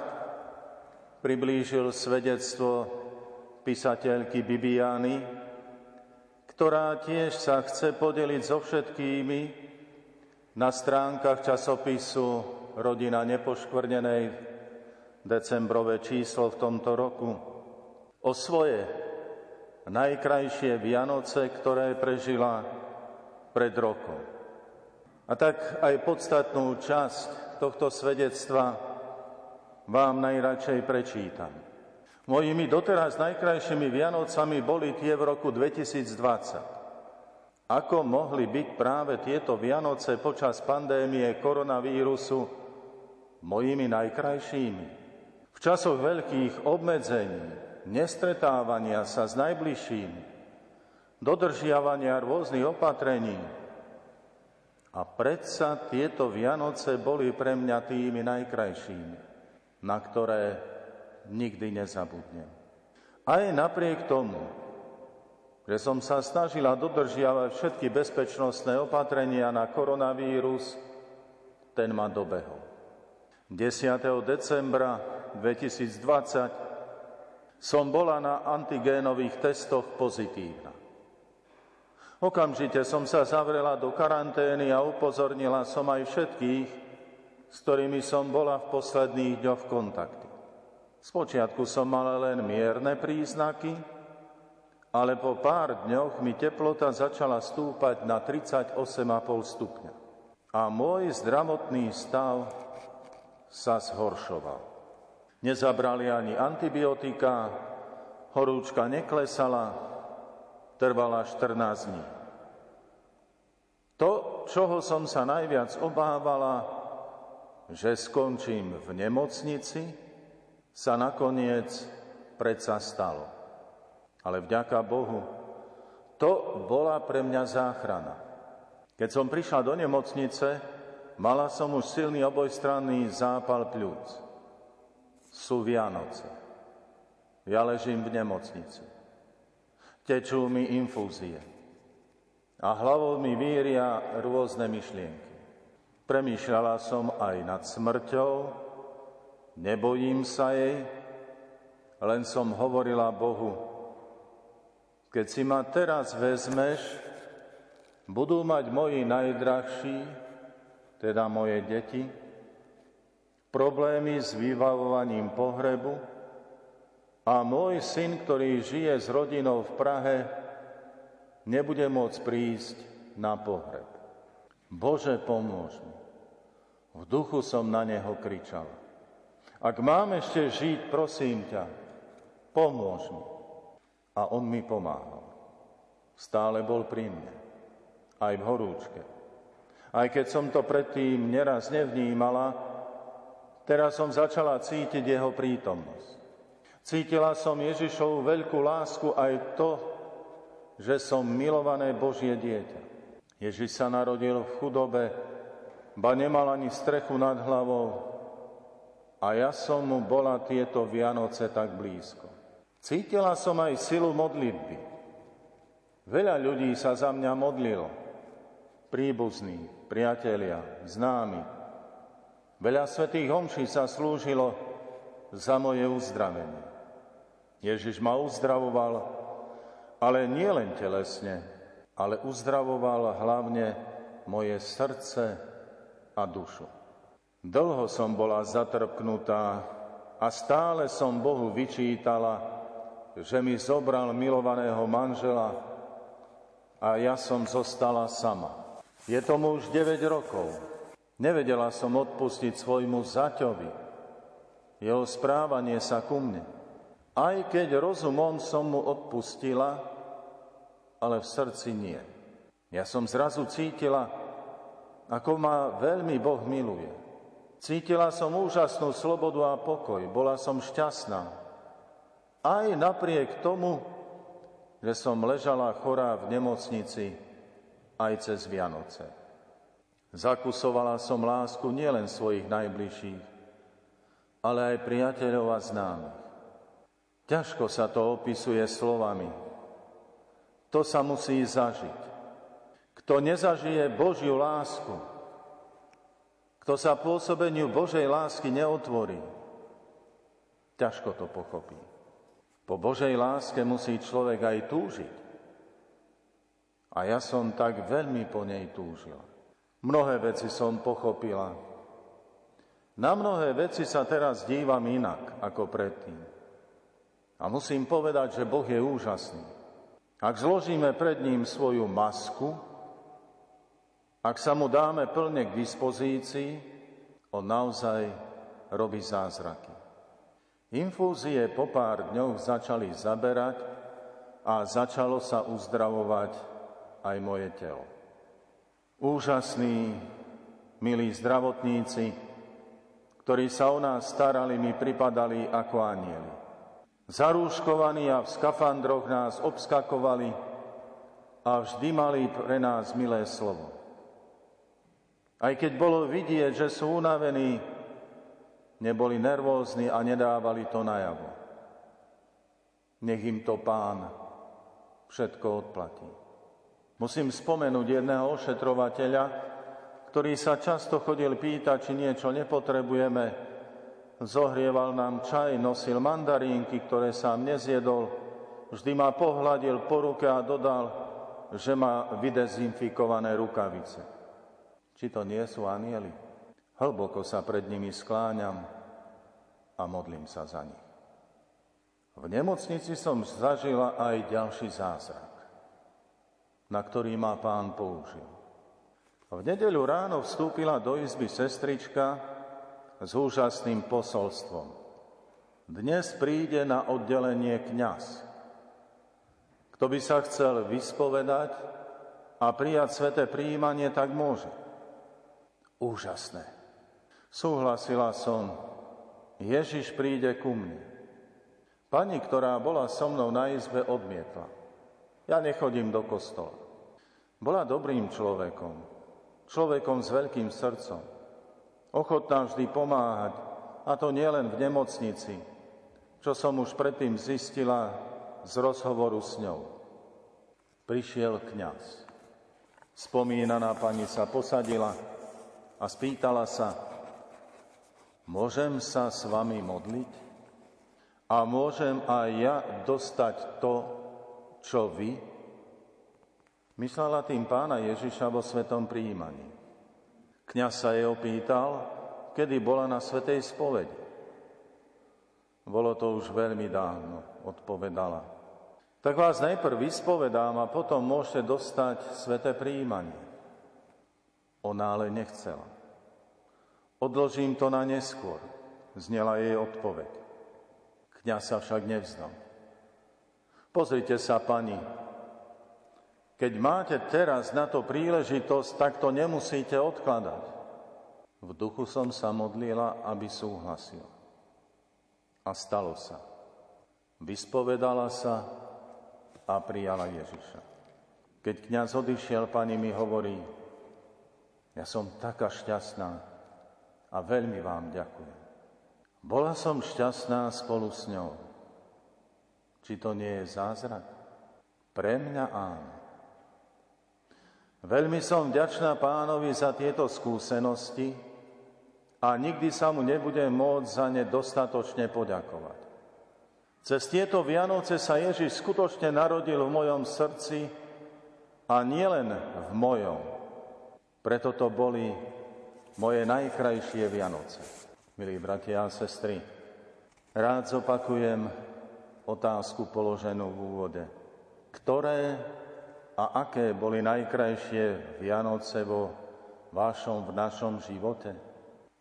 priblížil svedectvo písateľky Bibiany, ktorá tiež sa chce podeliť so všetkými na stránkach časopisu Rodina nepoškvrnenej, decembrové číslo v tomto roku, o svoje najkrajšie Vianoce, ktoré prežila pred rokom. A tak aj podstatnú časť tohto svedectva vám najradšej prečítam. Mojimi doteraz najkrajšími Vianocami boli tie v roku 2020. Ako mohli byť práve tieto Vianoce počas pandémie koronavírusu mojimi najkrajšími? V časoch veľkých obmedzení, nestretávania sa s najbližšími, dodržiavania rôznych opatrení. A predsa tieto Vianoce boli pre mňa tými najkrajšími, na ktoré nikdy nezabudnem. Aj napriek tomu, že som sa snažila dodržiavať všetky bezpečnostné opatrenia na koronavírus, ten ma dobehol. 10. decembra 2020 som bola na antigénových testoch pozitívna. Okamžite som sa zavrela do karantény a upozornila som aj všetkých, s ktorými som bola v posledných dňoch v kontakte. Spočiatku som mala len mierne príznaky, ale po pár dňoch mi teplota začala stúpať na 38,5 stupňa. A môj zdravotný stav sa zhoršoval. Nezabrali ani antibiotika, horúčka neklesala, trvala 14 dní. To, čoho som sa najviac obávala, že skončím v nemocnici, sa nakoniec predsa stalo. Ale vďaka Bohu, to bola pre mňa záchrana. Keď som prišla do nemocnice, mala som už silný obojstranný zápal pľúc sú Vianoce. Ja ležím v nemocnici. Tečú mi infúzie. A hlavou mi víria rôzne myšlienky. Premýšľala som aj nad smrťou, nebojím sa jej, len som hovorila Bohu, keď si ma teraz vezmeš, budú mať moji najdrahší, teda moje deti, problémy s vybavovaním pohrebu a môj syn, ktorý žije s rodinou v Prahe, nebude môcť prísť na pohreb. Bože, pomôž mi. V duchu som na neho kričal. Ak mám ešte žiť, prosím ťa, pomôž mi. A on mi pomáhal. Stále bol pri mne, aj v horúčke. Aj keď som to predtým neraz nevnímala, Teraz som začala cítiť jeho prítomnosť. Cítila som Ježišovu veľkú lásku aj to, že som milované Božie dieťa. Ježiš sa narodil v chudobe, ba nemal ani strechu nad hlavou a ja som mu bola tieto Vianoce tak blízko. Cítila som aj silu modlitby. Veľa ľudí sa za mňa modlilo. Príbuzní, priatelia, známi, Veľa svetých homší sa slúžilo za moje uzdravenie. Ježiš ma uzdravoval, ale nie len telesne, ale uzdravoval hlavne moje srdce a dušu. Dlho som bola zatrpknutá a stále som Bohu vyčítala, že mi zobral milovaného manžela a ja som zostala sama. Je tomu už 9 rokov. Nevedela som odpustiť svojmu zaťovi. Jeho správanie sa ku mne. Aj keď rozumom som mu odpustila, ale v srdci nie. Ja som zrazu cítila, ako ma veľmi Boh miluje. Cítila som úžasnú slobodu a pokoj. Bola som šťastná. Aj napriek tomu, že som ležala chorá v nemocnici aj cez Vianoce. Zakusovala som lásku nielen svojich najbližších, ale aj priateľov a známych. Ťažko sa to opisuje slovami. To sa musí zažiť. Kto nezažije Božiu lásku, kto sa pôsobeniu Božej lásky neotvorí, ťažko to pochopí. Po Božej láske musí človek aj túžiť. A ja som tak veľmi po nej túžil. Mnohé veci som pochopila. Na mnohé veci sa teraz dívam inak ako predtým. A musím povedať, že Boh je úžasný. Ak zložíme pred ním svoju masku, ak sa mu dáme plne k dispozícii, on naozaj robí zázraky. Infúzie po pár dňoch začali zaberať a začalo sa uzdravovať aj moje telo. Úžasní, milí zdravotníci, ktorí sa o nás starali, mi pripadali ako anieli. Zarúškovaní a v skafandroch nás obskakovali a vždy mali pre nás milé slovo. Aj keď bolo vidieť, že sú unavení, neboli nervózni a nedávali to najavo. Nech im to pán všetko odplatí. Musím spomenúť jedného ošetrovateľa, ktorý sa často chodil pýtať, či niečo nepotrebujeme. Zohrieval nám čaj, nosil mandarínky, ktoré sám nezjedol, vždy ma pohľadil po ruke a dodal, že má vydezinfikované rukavice. Či to nie sú anieli? Hlboko sa pred nimi skláňam a modlím sa za nich. V nemocnici som zažila aj ďalší zázrak, na ktorý ma pán použil. V nedeľu ráno vstúpila do izby sestrička s úžasným posolstvom. Dnes príde na oddelenie kňaz. Kto by sa chcel vyspovedať a prijať sveté príjmanie, tak môže úžasné. Súhlasila som, Ježiš príde ku mne. Pani, ktorá bola so mnou na izbe, odmietla. Ja nechodím do kostola. Bola dobrým človekom, človekom s veľkým srdcom, ochotná vždy pomáhať, a to nielen v nemocnici, čo som už predtým zistila z rozhovoru s ňou. Prišiel kňaz. Spomínaná pani sa posadila, a spýtala sa, môžem sa s vami modliť? A môžem aj ja dostať to, čo vy? Myslela tým pána Ježiša vo svetom príjmaní. Kňaz sa jej opýtal, kedy bola na svetej spovedi. Bolo to už veľmi dávno, odpovedala. Tak vás najprv vyspovedám a potom môžete dostať sveté príjmanie. Ona ale nechcela. Odložím to na neskôr, znela jej odpoveď. Kňa sa však nevzdal. Pozrite sa, pani, keď máte teraz na to príležitosť, tak to nemusíte odkladať. V duchu som sa modlila, aby súhlasil. A stalo sa. Vyspovedala sa a prijala Ježiša. Keď kňaz odišiel, pani mi hovorí, ja som taká šťastná a veľmi vám ďakujem. Bola som šťastná spolu s ňou. Či to nie je zázrak? Pre mňa áno. Veľmi som vďačná pánovi za tieto skúsenosti a nikdy sa mu nebudem môcť za ne dostatočne poďakovať. Cez tieto Vianoce sa Ježiš skutočne narodil v mojom srdci a nielen v mojom, preto to boli moje najkrajšie Vianoce. Milí bratia a sestry, rád zopakujem otázku položenú v úvode. Ktoré a aké boli najkrajšie Vianoce vo vašom, v našom živote?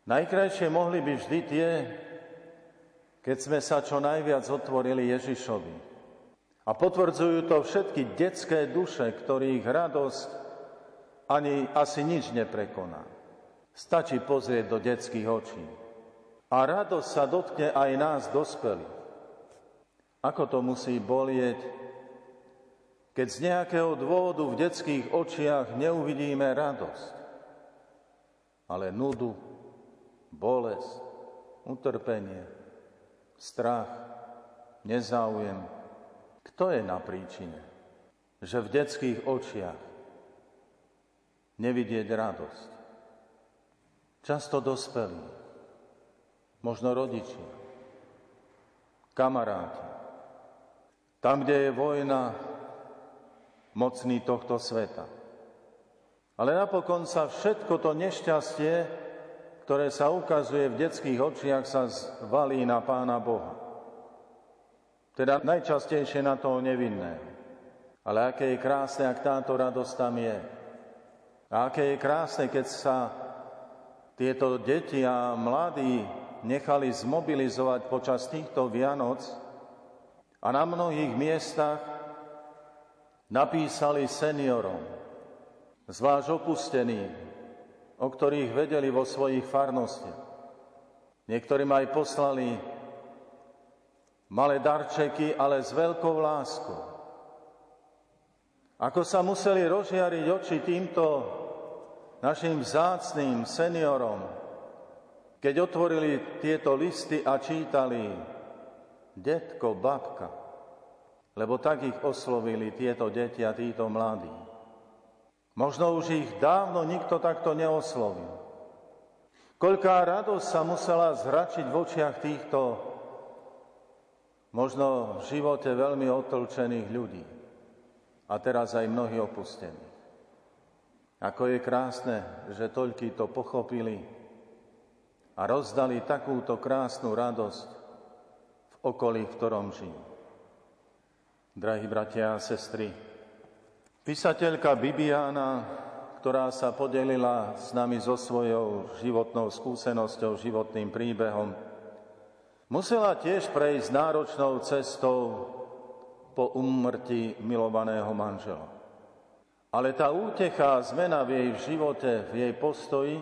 Najkrajšie mohli by vždy tie, keď sme sa čo najviac otvorili Ježišovi. A potvrdzujú to všetky detské duše, ktorých radosť ani asi nič neprekoná. Stačí pozrieť do detských očí. A radosť sa dotkne aj nás, dospelých. Ako to musí bolieť, keď z nejakého dôvodu v detských očiach neuvidíme radosť, ale nudu, bolesť, utrpenie, strach, nezáujem. Kto je na príčine, že v detských očiach nevidieť radosť? Často dospelí, možno rodičia, kamaráti, tam, kde je vojna, mocný tohto sveta. Ale napokon sa všetko to nešťastie, ktoré sa ukazuje v detských očiach, sa zvalí na Pána Boha. Teda najčastejšie na toho nevinného. Ale aké je krásne, ak táto radosť tam je. A aké je krásne, keď sa tieto deti a mladí nechali zmobilizovať počas týchto Vianoc, a na mnohých miestach napísali seniorom, zvlášť opusteným, o ktorých vedeli vo svojich farnostiach. Niektorým aj poslali malé darčeky, ale s veľkou láskou. Ako sa museli rozžiariť oči týmto našim vzácným seniorom, keď otvorili tieto listy a čítali detko, babka, lebo tak ich oslovili tieto deti a títo mladí. Možno už ich dávno nikto takto neoslovil. Koľká radosť sa musela zračiť v očiach týchto možno v živote veľmi otlčených ľudí a teraz aj mnohí opustení. Ako je krásne, že toľkí to pochopili a rozdali takúto krásnu radosť okolí, v ktorom žijú. Drahí bratia a sestry, písateľka Bibiana, ktorá sa podelila s nami so svojou životnou skúsenosťou, životným príbehom, musela tiež prejsť náročnou cestou po umrti milovaného manžela. Ale tá útecha a zmena v jej živote, v jej postoji,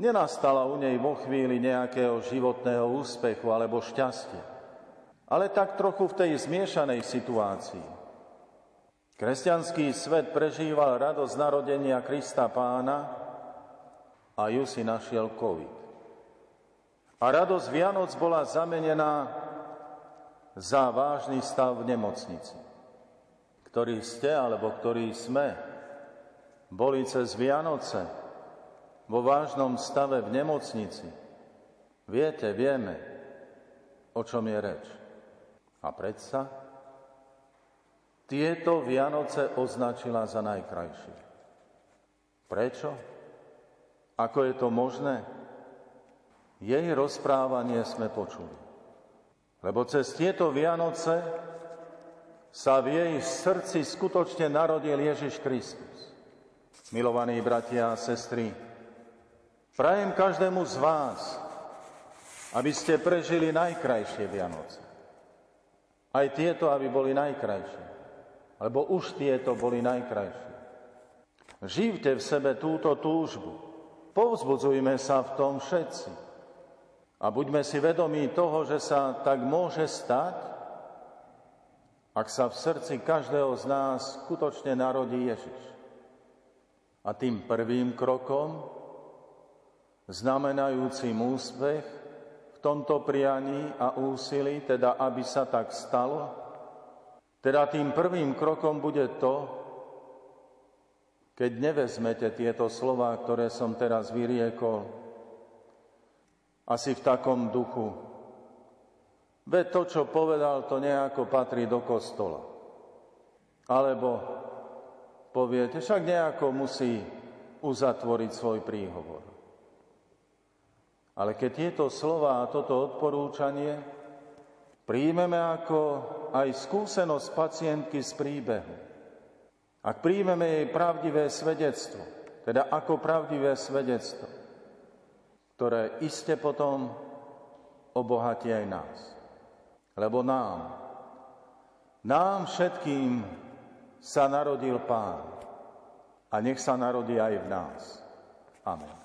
Nenastala u nej vo chvíli nejakého životného úspechu alebo šťastia, ale tak trochu v tej zmiešanej situácii. Kresťanský svet prežíval radosť narodenia Krista pána a ju si našiel COVID. A radosť Vianoc bola zamenená za vážny stav v nemocnici, ktorý ste alebo ktorý sme boli cez Vianoce vo vážnom stave v nemocnici, viete, vieme, o čom je reč. A predsa tieto Vianoce označila za najkrajšie. Prečo? Ako je to možné? Jej rozprávanie sme počuli. Lebo cez tieto Vianoce sa v jej srdci skutočne narodil Ježiš Kristus. Milovaní bratia a sestry, Prajem každému z vás, aby ste prežili najkrajšie Vianoce. Aj tieto, aby boli najkrajšie. Lebo už tieto boli najkrajšie. Živte v sebe túto túžbu. Povzbudzujme sa v tom všetci. A buďme si vedomí toho, že sa tak môže stať, ak sa v srdci každého z nás skutočne narodí Ježiš. A tým prvým krokom znamenajúcim úspech v tomto prianí a úsilí, teda aby sa tak stalo, teda tým prvým krokom bude to, keď nevezmete tieto slova, ktoré som teraz vyriekol, asi v takom duchu. Veď to, čo povedal, to nejako patrí do kostola. Alebo poviete, však nejako musí uzatvoriť svoj príhovor. Ale keď tieto slova a toto odporúčanie príjmeme ako aj skúsenosť pacientky z príbehu, Ak príjmeme jej pravdivé svedectvo, teda ako pravdivé svedectvo, ktoré iste potom obohatí aj nás. Lebo nám, nám všetkým sa narodil Pán a nech sa narodí aj v nás. Amen.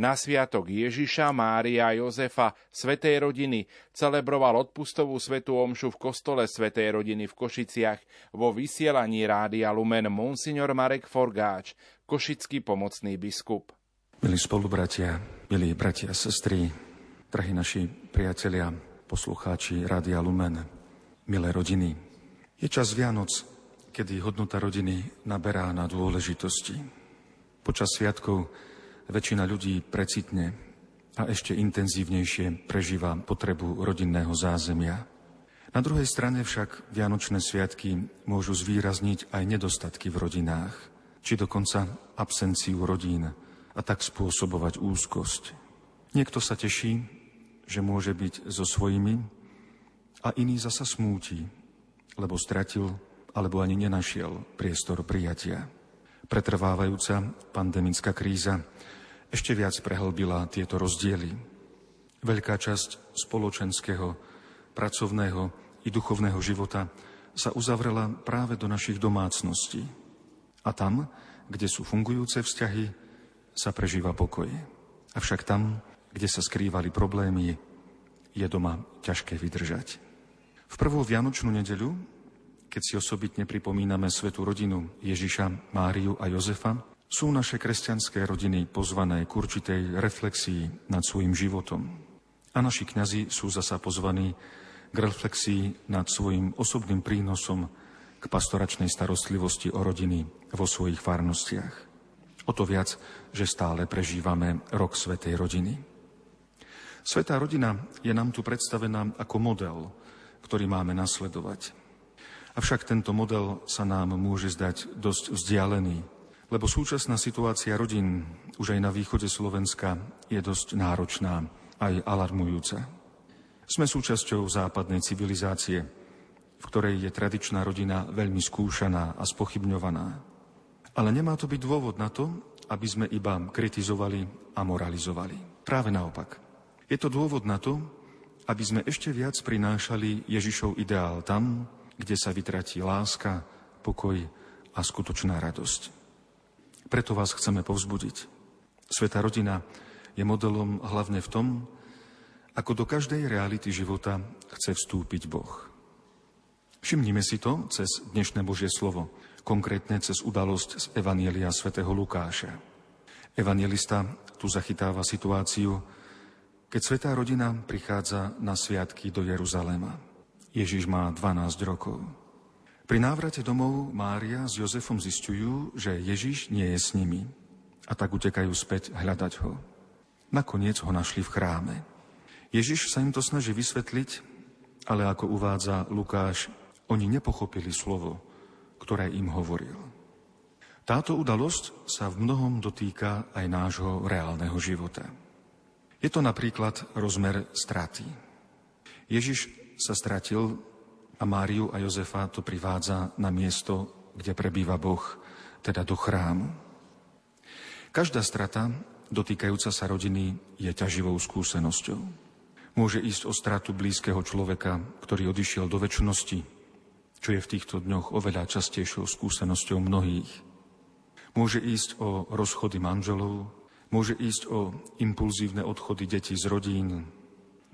Na sviatok Ježiša, Mária Jozefa, Svetej rodiny, celebroval odpustovú svetú omšu v kostole Svetej rodiny v Košiciach vo vysielaní Rádia Lumen Monsignor Marek Forgáč, košický pomocný biskup. Milí spolubratia, milí bratia a sestry, drahí naši priatelia, poslucháči Rádia Lumen, milé rodiny. Je čas Vianoc, kedy hodnota rodiny naberá na dôležitosti. Počas sviatkov väčšina ľudí precitne a ešte intenzívnejšie prežíva potrebu rodinného zázemia. Na druhej strane však Vianočné sviatky môžu zvýrazniť aj nedostatky v rodinách, či dokonca absenciu rodín a tak spôsobovať úzkosť. Niekto sa teší, že môže byť so svojimi a iný zasa smúti, lebo stratil alebo ani nenašiel priestor prijatia. Pretrvávajúca pandemická kríza ešte viac prehlbila tieto rozdiely. Veľká časť spoločenského, pracovného i duchovného života sa uzavrela práve do našich domácností. A tam, kde sú fungujúce vzťahy, sa prežíva pokoj. Avšak tam, kde sa skrývali problémy, je doma ťažké vydržať. V prvú Vianočnú nedeľu, keď si osobitne pripomíname svetú rodinu Ježiša, Máriu a Jozefa, sú naše kresťanské rodiny pozvané k určitej reflexii nad svojim životom. A naši kňazi sú zasa pozvaní k reflexii nad svojim osobným prínosom k pastoračnej starostlivosti o rodiny vo svojich farnostiach. O to viac, že stále prežívame rok Svetej rodiny. Svetá rodina je nám tu predstavená ako model, ktorý máme nasledovať. Avšak tento model sa nám môže zdať dosť vzdialený lebo súčasná situácia rodín už aj na východe Slovenska je dosť náročná, aj alarmujúca. Sme súčasťou západnej civilizácie, v ktorej je tradičná rodina veľmi skúšaná a spochybňovaná. Ale nemá to byť dôvod na to, aby sme iba kritizovali a moralizovali. Práve naopak. Je to dôvod na to, aby sme ešte viac prinášali Ježišov ideál tam, kde sa vytratí láska, pokoj a skutočná radosť. Preto vás chceme povzbudiť. Sveta rodina je modelom hlavne v tom, ako do každej reality života chce vstúpiť Boh. Všimnime si to cez dnešné Božie slovo, konkrétne cez udalosť z Evanielia svätého Lukáša. Evanielista tu zachytáva situáciu, keď svetá rodina prichádza na sviatky do Jeruzalema. Ježiš má 12 rokov. Pri návrate domov Mária s Jozefom zistujú, že Ježiš nie je s nimi a tak utekajú späť hľadať ho. Nakoniec ho našli v chráme. Ježiš sa im to snaží vysvetliť, ale ako uvádza Lukáš, oni nepochopili slovo, ktoré im hovoril. Táto udalosť sa v mnohom dotýka aj nášho reálneho života. Je to napríklad rozmer straty. Ježiš sa stratil a Máriu a Jozefa to privádza na miesto, kde prebýva Boh, teda do chrámu. Každá strata dotýkajúca sa rodiny je ťaživou skúsenosťou. Môže ísť o stratu blízkeho človeka, ktorý odišiel do väčšnosti, čo je v týchto dňoch oveľa častejšou skúsenosťou mnohých. Môže ísť o rozchody manželov, môže ísť o impulzívne odchody detí z rodín,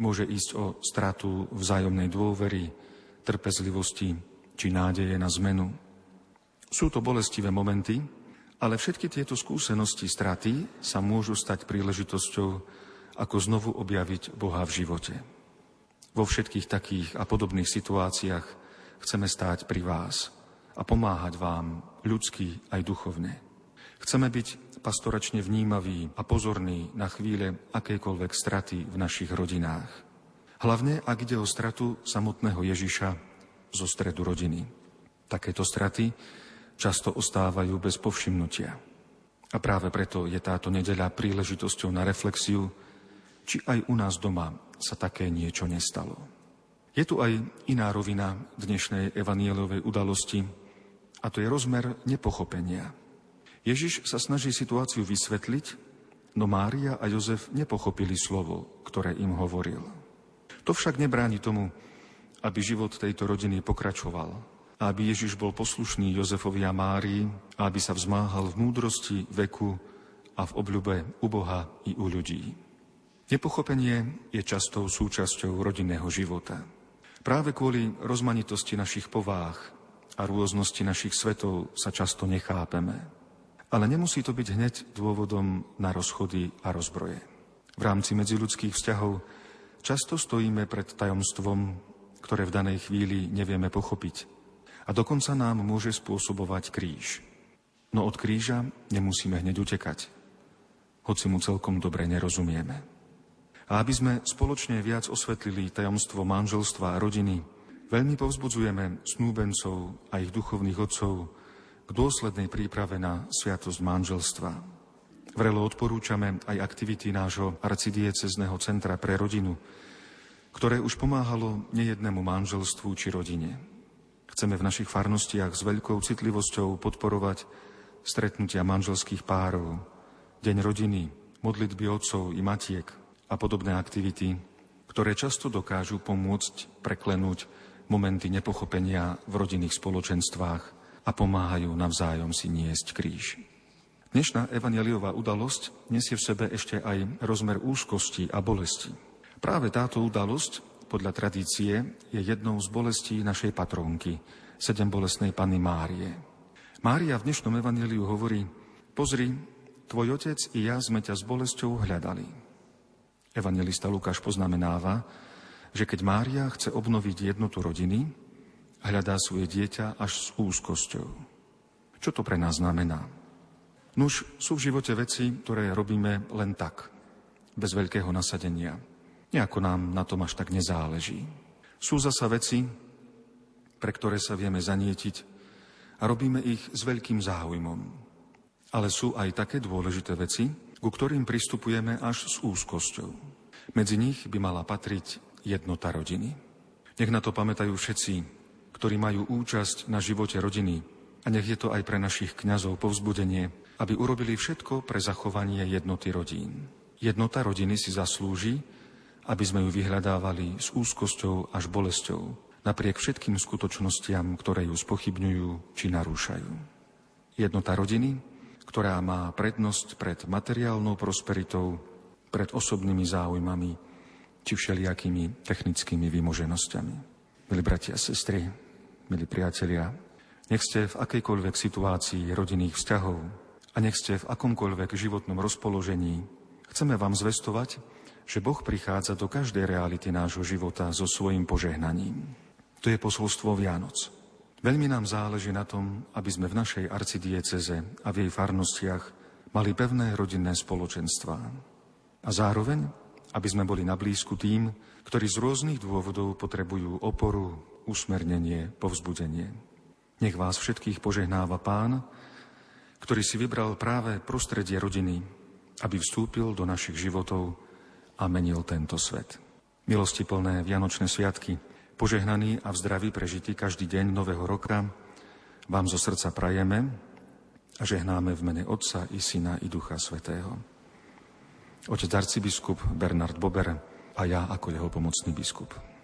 môže ísť o stratu vzájomnej dôvery, trpezlivosti či nádeje na zmenu. Sú to bolestivé momenty, ale všetky tieto skúsenosti straty sa môžu stať príležitosťou, ako znovu objaviť Boha v živote. Vo všetkých takých a podobných situáciách chceme stáť pri vás a pomáhať vám ľudsky aj duchovne. Chceme byť pastoračne vnímaví a pozorní na chvíle akejkoľvek straty v našich rodinách. Hlavne, ak ide o stratu samotného Ježiša zo stredu rodiny. Takéto straty často ostávajú bez povšimnutia. A práve preto je táto nedeľa príležitosťou na reflexiu, či aj u nás doma sa také niečo nestalo. Je tu aj iná rovina dnešnej evanielovej udalosti, a to je rozmer nepochopenia. Ježiš sa snaží situáciu vysvetliť, no Mária a Jozef nepochopili slovo, ktoré im hovoril. To však nebráni tomu, aby život tejto rodiny pokračoval. Aby Ježiš bol poslušný Jozefovi a Márii aby sa vzmáhal v múdrosti, veku a v obľube u Boha i u ľudí. Nepochopenie je častou súčasťou rodinného života. Práve kvôli rozmanitosti našich povách a rôznosti našich svetov sa často nechápeme. Ale nemusí to byť hneď dôvodom na rozchody a rozbroje. V rámci medziludských vzťahov často stojíme pred tajomstvom, ktoré v danej chvíli nevieme pochopiť a dokonca nám môže spôsobovať kríž. No od kríža nemusíme hneď utekať, hoci mu celkom dobre nerozumieme. A aby sme spoločne viac osvetlili tajomstvo manželstva a rodiny, veľmi povzbudzujeme snúbencov a ich duchovných otcov k dôslednej príprave na sviatosť manželstva. Vrelo odporúčame aj aktivity nášho arcidiecezného centra pre rodinu, ktoré už pomáhalo nejednému manželstvu či rodine. Chceme v našich farnostiach s veľkou citlivosťou podporovať stretnutia manželských párov, deň rodiny, modlitby otcov i matiek a podobné aktivity, ktoré často dokážu pomôcť preklenúť momenty nepochopenia v rodinných spoločenstvách a pomáhajú navzájom si niesť kríž. Dnešná evangeliová udalosť nesie v sebe ešte aj rozmer úzkosti a bolesti. Práve táto udalosť podľa tradície je jednou z bolestí našej patrónky, sedem bolestnej Panny Márie. Mária v dnešnom evaníliu hovorí, pozri, tvoj otec i ja sme ťa s bolesťou hľadali. Evangelista Lukáš poznamenáva, že keď Mária chce obnoviť jednotu rodiny, hľadá svoje dieťa až s úzkosťou. Čo to pre nás znamená? Nuž, sú v živote veci, ktoré robíme len tak, bez veľkého nasadenia, Nejako nám na tom až tak nezáleží. Sú zasa veci, pre ktoré sa vieme zanietiť a robíme ich s veľkým záujmom. Ale sú aj také dôležité veci, ku ktorým pristupujeme až s úzkosťou. Medzi nich by mala patriť jednota rodiny. Nech na to pamätajú všetci, ktorí majú účasť na živote rodiny a nech je to aj pre našich kňazov povzbudenie, aby urobili všetko pre zachovanie jednoty rodín. Jednota rodiny si zaslúži, aby sme ju vyhľadávali s úzkosťou až bolesťou, napriek všetkým skutočnostiam, ktoré ju spochybňujú či narúšajú. Jednota rodiny, ktorá má prednosť pred materiálnou prosperitou, pred osobnými záujmami či všelijakými technickými vymoženosťami. Milí bratia a sestry, milí priatelia, nech ste v akejkoľvek situácii rodinných vzťahov a nech ste v akomkoľvek životnom rozpoložení, chceme vám zvestovať, že Boh prichádza do každej reality nášho života so svojim požehnaním. To je posolstvo Vianoc. Veľmi nám záleží na tom, aby sme v našej arcidieceze a v jej farnostiach mali pevné rodinné spoločenstvá. A zároveň, aby sme boli na blízku tým, ktorí z rôznych dôvodov potrebujú oporu, usmernenie, povzbudenie. Nech vás všetkých požehnáva Pán, ktorý si vybral práve prostredie rodiny, aby vstúpil do našich životov a menil tento svet. Milosti plné Vianočné sviatky, požehnaný a v zdraví prežitý každý deň Nového roka, vám zo srdca prajeme a žehnáme v mene Otca i Syna i Ducha Svetého. Otec arcibiskup Bernard Bober a ja ako jeho pomocný biskup.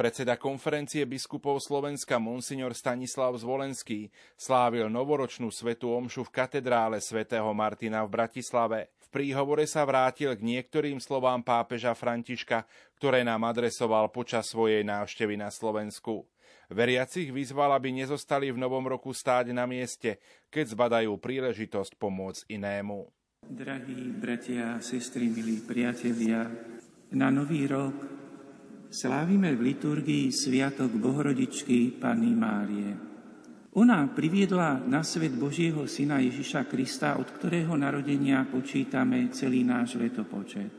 Predseda konferencie biskupov Slovenska Monsignor Stanislav Zvolenský slávil novoročnú svetú omšu v katedrále svätého Martina v Bratislave. V príhovore sa vrátil k niektorým slovám pápeža Františka, ktoré nám adresoval počas svojej návštevy na Slovensku. Veriacich vyzval, aby nezostali v novom roku stáť na mieste, keď zbadajú príležitosť pomôcť inému. Drahí bratia a sestry, milí priatelia, na nový rok slávime v liturgii Sviatok Bohorodičky Panny Márie. Ona priviedla na svet Božieho Syna Ježiša Krista, od ktorého narodenia počítame celý náš letopočet.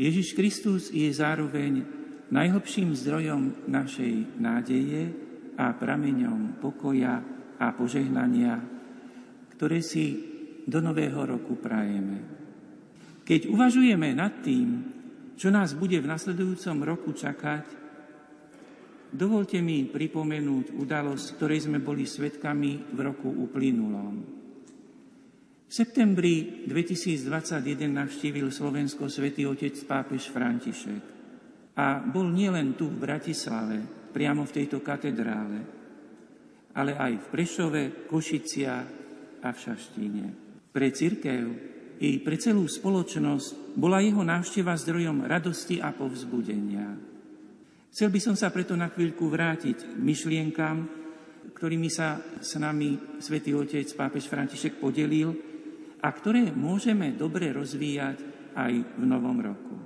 Ježiš Kristus je zároveň najhlbším zdrojom našej nádeje a prameňom pokoja a požehnania, ktoré si do nového roku prajeme. Keď uvažujeme nad tým, čo nás bude v nasledujúcom roku čakať, dovolte mi pripomenúť udalosť, ktorej sme boli svetkami v roku uplynulom. V septembri 2021 navštívil Slovensko svätý otec pápež František a bol nielen tu v Bratislave, priamo v tejto katedrále, ale aj v Prešove, Košiciach a v Šaštíne. Pre církev i pre celú spoločnosť bola jeho návšteva zdrojom radosti a povzbudenia. Chcel by som sa preto na chvíľku vrátiť k myšlienkam, ktorými sa s nami svätý Otec pápež František podelil a ktoré môžeme dobre rozvíjať aj v novom roku.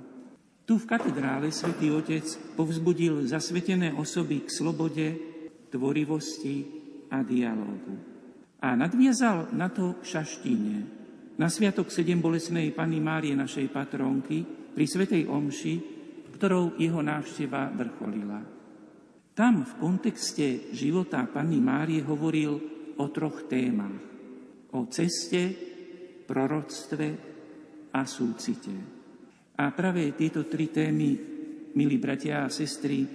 Tu v katedrále svätý Otec povzbudil zasvetené osoby k slobode, tvorivosti a dialógu. A nadviazal na to šaštine, na Sviatok sedem bolesnej Panny Márie, našej patronky, pri Svetej Omši, ktorou jeho návšteva vrcholila. Tam v kontexte života Panny Márie hovoril o troch témach. O ceste, proroctve a súcite. A práve tieto tri témy, milí bratia a sestry,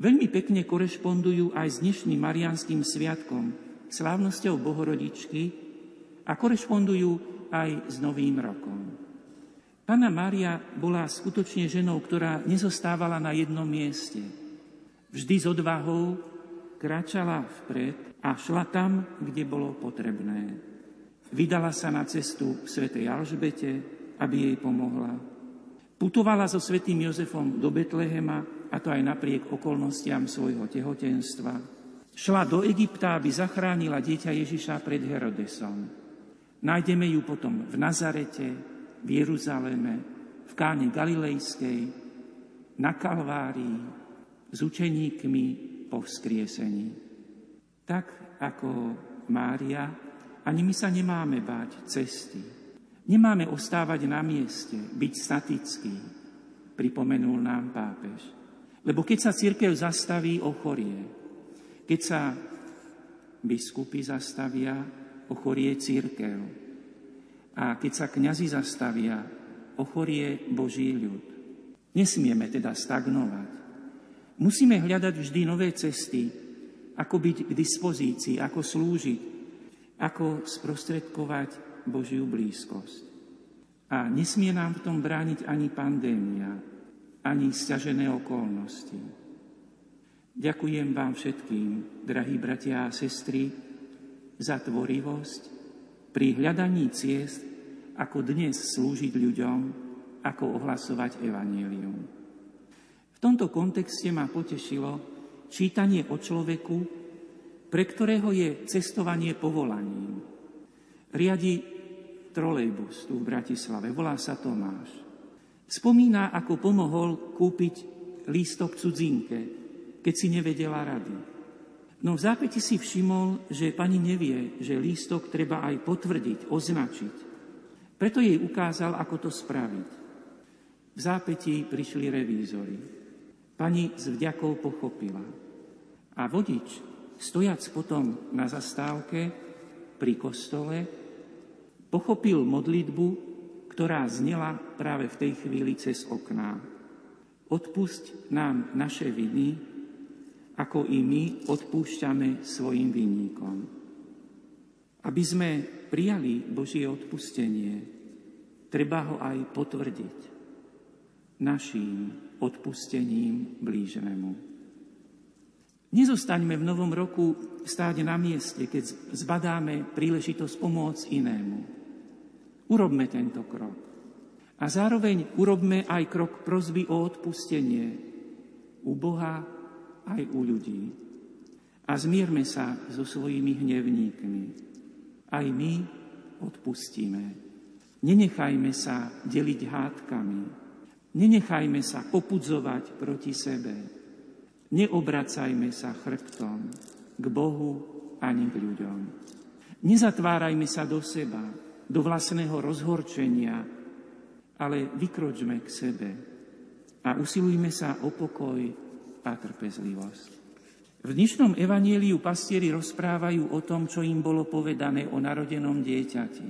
veľmi pekne korešpondujú aj s dnešným Marianským sviatkom, slávnosťou Bohorodičky, a korešpondujú aj s Novým rokom. Pana Mária bola skutočne ženou, ktorá nezostávala na jednom mieste. Vždy s odvahou kráčala vpred a šla tam, kde bolo potrebné. Vydala sa na cestu k svätej Alžbete, aby jej pomohla. Putovala so svätým Jozefom do Betlehema, a to aj napriek okolnostiam svojho tehotenstva. Šla do Egypta, aby zachránila dieťa Ježiša pred Herodesom. Nájdeme ju potom v Nazarete, v Jeruzaleme, v Káne Galilejskej, na Kalvárii, s učeníkmi po vzkriesení. Tak ako Mária, ani my sa nemáme báť cesty. Nemáme ostávať na mieste, byť statický, pripomenul nám pápež. Lebo keď sa církev zastaví, ochorie. Keď sa biskupy zastavia, ochorie církev. A keď sa kňazi zastavia, ochorie Boží ľud. Nesmieme teda stagnovať. Musíme hľadať vždy nové cesty, ako byť k dispozícii, ako slúžiť, ako sprostredkovať Božiu blízkosť. A nesmie nám v tom brániť ani pandémia, ani stiažené okolnosti. Ďakujem vám všetkým, drahí bratia a sestry, za tvorivosť pri hľadaní ciest, ako dnes slúžiť ľuďom, ako ohlasovať evanílium. V tomto kontexte ma potešilo čítanie o človeku, pre ktorého je cestovanie povolaním. Riadi trolejbus tu v Bratislave, volá sa Tomáš. Spomína, ako pomohol kúpiť lístok cudzinke, keď si nevedela rady. No v zápäti si všimol, že pani nevie, že lístok treba aj potvrdiť, označiť. Preto jej ukázal, ako to spraviť. V zápäti prišli revízory. Pani s vďakou pochopila. A vodič, stojac potom na zastávke pri kostole, pochopil modlitbu, ktorá znela práve v tej chvíli cez okná. Odpusť nám naše viny, ako i my odpúšťame svojim vinníkom. Aby sme prijali Božie odpustenie, treba ho aj potvrdiť naším odpustením blížnemu. Nezostaňme v novom roku stáť na mieste, keď zbadáme príležitosť pomôcť inému. Urobme tento krok. A zároveň urobme aj krok prozby o odpustenie u Boha aj u ľudí. A zmierme sa so svojimi hnevníkmi. Aj my odpustíme. Nenechajme sa deliť hádkami, Nenechajme sa popudzovať proti sebe. Neobracajme sa chrbtom k Bohu ani k ľuďom. Nezatvárajme sa do seba, do vlastného rozhorčenia, ale vykročme k sebe a usilujme sa o pokoj a trpezlivosť. V dnešnom evanieliu pastieri rozprávajú o tom, čo im bolo povedané o narodenom dieťati.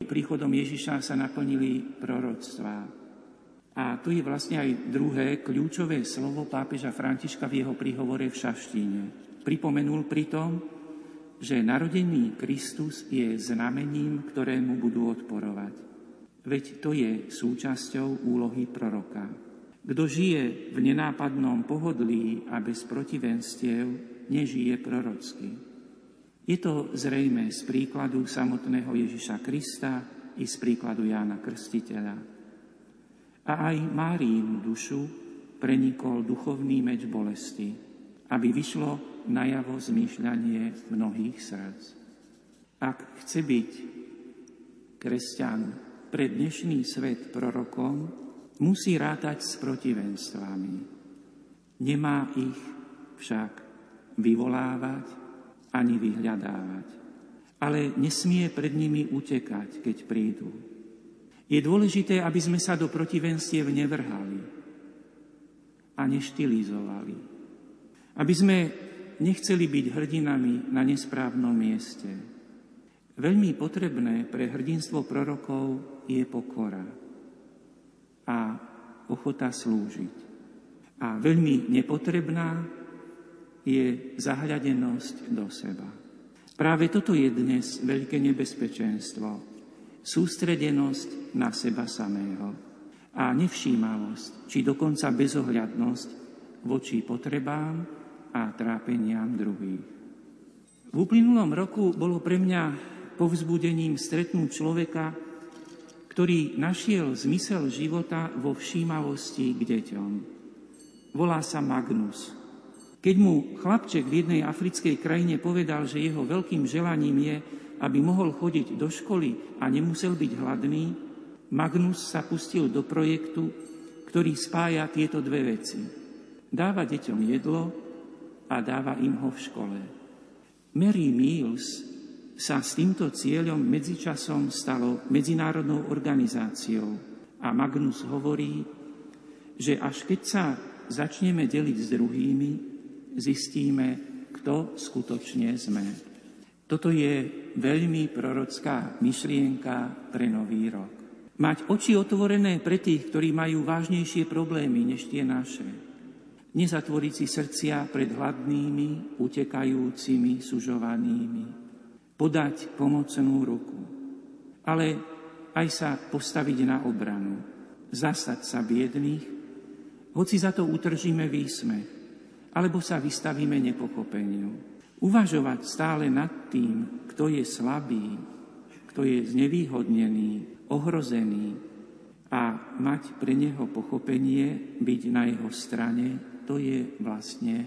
Príchodom Ježiša sa naplnili proroctvá. A tu je vlastne aj druhé kľúčové slovo pápeža Františka v jeho príhovore v Šaštíne. Pripomenul pritom, že narodený Kristus je znamením, ktorému budú odporovať. Veď to je súčasťou úlohy proroka. Kto žije v nenápadnom pohodlí a bez protivenstiev, nežije prorocky. Je to zrejme z príkladu samotného Ježiša Krista i z príkladu Jána Krstiteľa a aj Máriinu dušu prenikol duchovný meč bolesti, aby vyšlo najavo zmýšľanie mnohých srdc. Ak chce byť kresťan pre dnešný svet prorokom, musí rátať s protivenstvami. Nemá ich však vyvolávať ani vyhľadávať, ale nesmie pred nimi utekať, keď prídu je dôležité, aby sme sa do protivenstiev nevrhali a neštilizovali. Aby sme nechceli byť hrdinami na nesprávnom mieste. Veľmi potrebné pre hrdinstvo prorokov je pokora a ochota slúžiť. A veľmi nepotrebná je zahľadenosť do seba. Práve toto je dnes veľké nebezpečenstvo, sústredenosť na seba samého a nevšímavosť, či dokonca bezohľadnosť voči potrebám a trápeniam druhých. V uplynulom roku bolo pre mňa povzbudením stretnúť človeka, ktorý našiel zmysel života vo všímavosti k deťom. Volá sa Magnus. Keď mu chlapček v jednej africkej krajine povedal, že jeho veľkým želaním je, aby mohol chodiť do školy a nemusel byť hladný, Magnus sa pustil do projektu, ktorý spája tieto dve veci. Dáva deťom jedlo a dáva im ho v škole. Mary Mills sa s týmto cieľom medzičasom stalo medzinárodnou organizáciou a Magnus hovorí, že až keď sa začneme deliť s druhými, zistíme, kto skutočne sme. Toto je veľmi prorocká myšlienka pre nový rok. Mať oči otvorené pre tých, ktorí majú vážnejšie problémy než tie naše. Nezatvoriť si srdcia pred hladnými, utekajúcimi, sužovanými. Podať pomocnú ruku. Ale aj sa postaviť na obranu. Zasať sa biedných, hoci za to utržíme výsmech, alebo sa vystavíme nepochopeniu. Uvažovať stále nad tým, kto je slabý, kto je znevýhodnený, ohrozený a mať pre neho pochopenie, byť na jeho strane, to je vlastne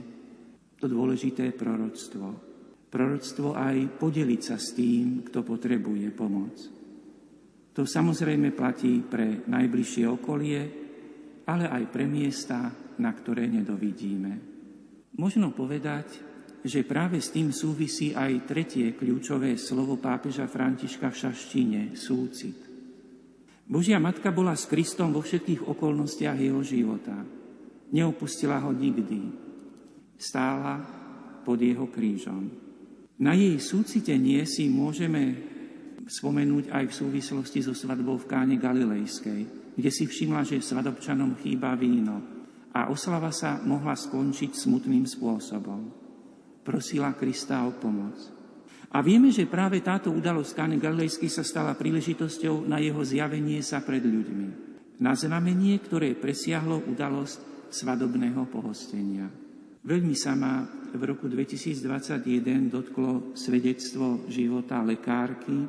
to dôležité proroctvo. Proroctvo aj podeliť sa s tým, kto potrebuje pomoc. To samozrejme platí pre najbližšie okolie, ale aj pre miesta, na ktoré nedovidíme. Možno povedať, že práve s tým súvisí aj tretie kľúčové slovo pápeža Františka v šaštine, súcit. Božia Matka bola s Kristom vo všetkých okolnostiach jeho života. Neopustila ho nikdy. Stála pod jeho krížom. Na jej súcitenie si môžeme spomenúť aj v súvislosti so svadbou v Káne Galilejskej, kde si všimla, že svadobčanom chýba víno a oslava sa mohla skončiť smutným spôsobom prosila Krista o pomoc. A vieme, že práve táto udalosť Kány Galilejskej sa stala príležitosťou na jeho zjavenie sa pred ľuďmi. Na znamenie, ktoré presiahlo udalosť svadobného pohostenia. Veľmi sa ma v roku 2021 dotklo svedectvo života lekárky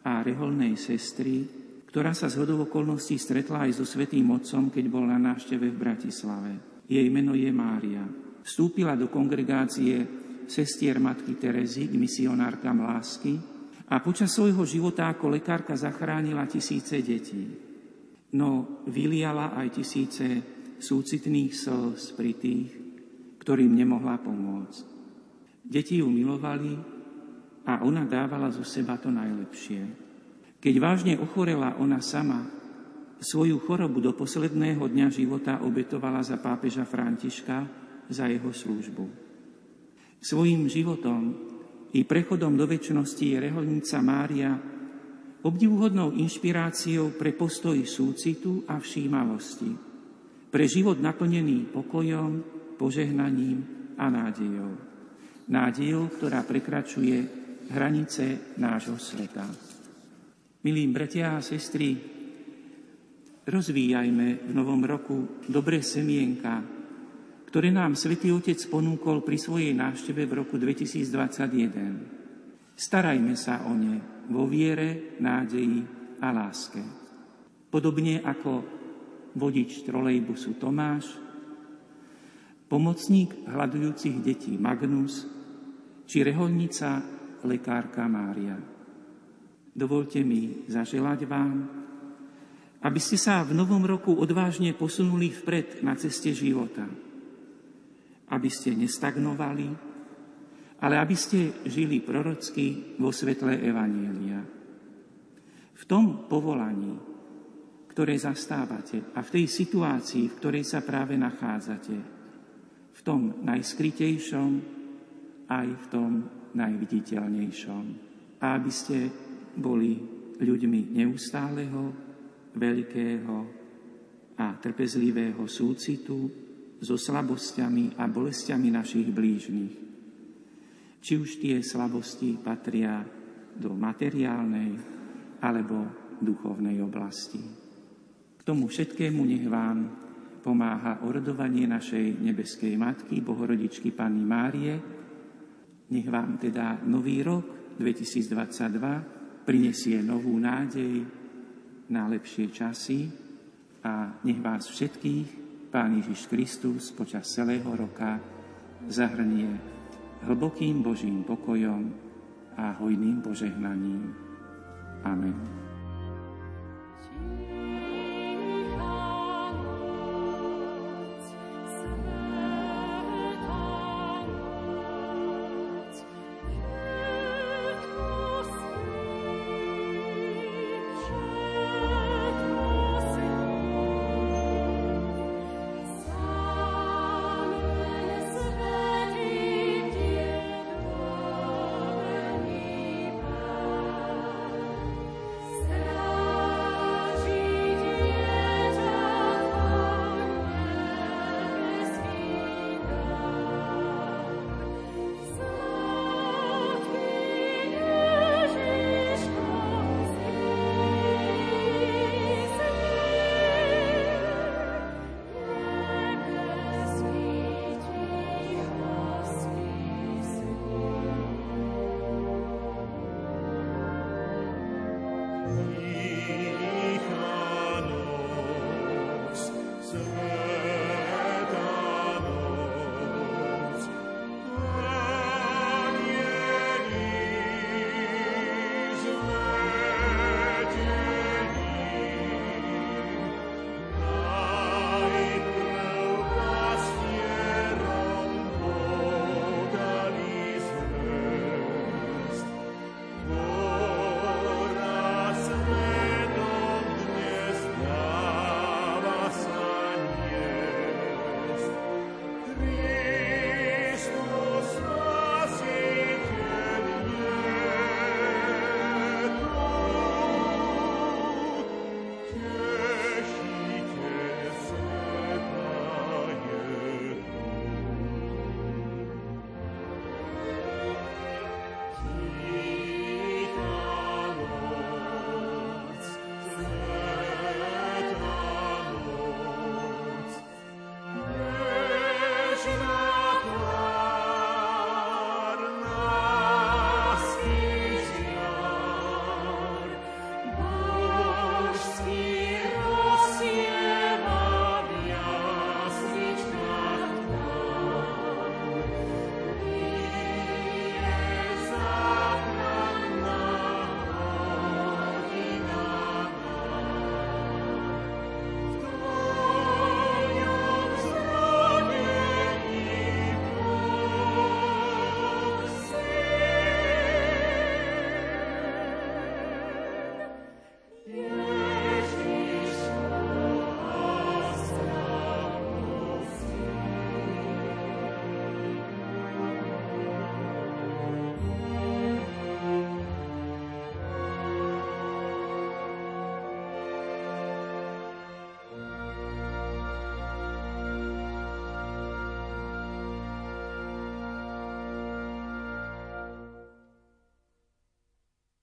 a reholnej sestry, ktorá sa z hodov okolností stretla aj so Svetým Otcom, keď bol na návšteve v Bratislave. Jej meno je Mária. Vstúpila do kongregácie sestier matky Terezy k misionárkam lásky a počas svojho života ako lekárka zachránila tisíce detí. No vyliala aj tisíce súcitných slz pri tých, ktorým nemohla pomôcť. Deti ju milovali a ona dávala zo seba to najlepšie. Keď vážne ochorela ona sama, svoju chorobu do posledného dňa života obetovala za pápeža Františka za jeho službu. Svojím životom i prechodom do väčšnosti je reholnica Mária obdivuhodnou inšpiráciou pre postoj súcitu a všímavosti, pre život naplnený pokojom, požehnaním a nádejou. Nádejou, ktorá prekračuje hranice nášho sveta. Milí bratia a sestry, rozvíjajme v novom roku dobré semienka, ktoré nám Svetý Otec ponúkol pri svojej návšteve v roku 2021. Starajme sa o ne vo viere, nádeji a láske. Podobne ako vodič trolejbusu Tomáš, pomocník hľadujúcich detí Magnus, či reholnica lekárka Mária. Dovolte mi zaželať vám, aby ste sa v novom roku odvážne posunuli vpred na ceste života – aby ste nestagnovali, ale aby ste žili prorocky vo svetle Evanielia. V tom povolaní, ktoré zastávate a v tej situácii, v ktorej sa práve nachádzate, v tom najskrytejšom, aj v tom najviditeľnejšom. A aby ste boli ľuďmi neustáleho, veľkého a trpezlivého súcitu, so slabosťami a bolestiami našich blížnych. Či už tie slabosti patria do materiálnej alebo duchovnej oblasti. K tomu všetkému nech vám pomáha orodovanie našej nebeskej Matky, Bohorodičky Panny Márie. Nech vám teda nový rok 2022 prinesie novú nádej na lepšie časy a nech vás všetkých Pán Ježiš Kristus počas celého roka zahrnie hlbokým Božím pokojom a hojným požehnaním. Amen.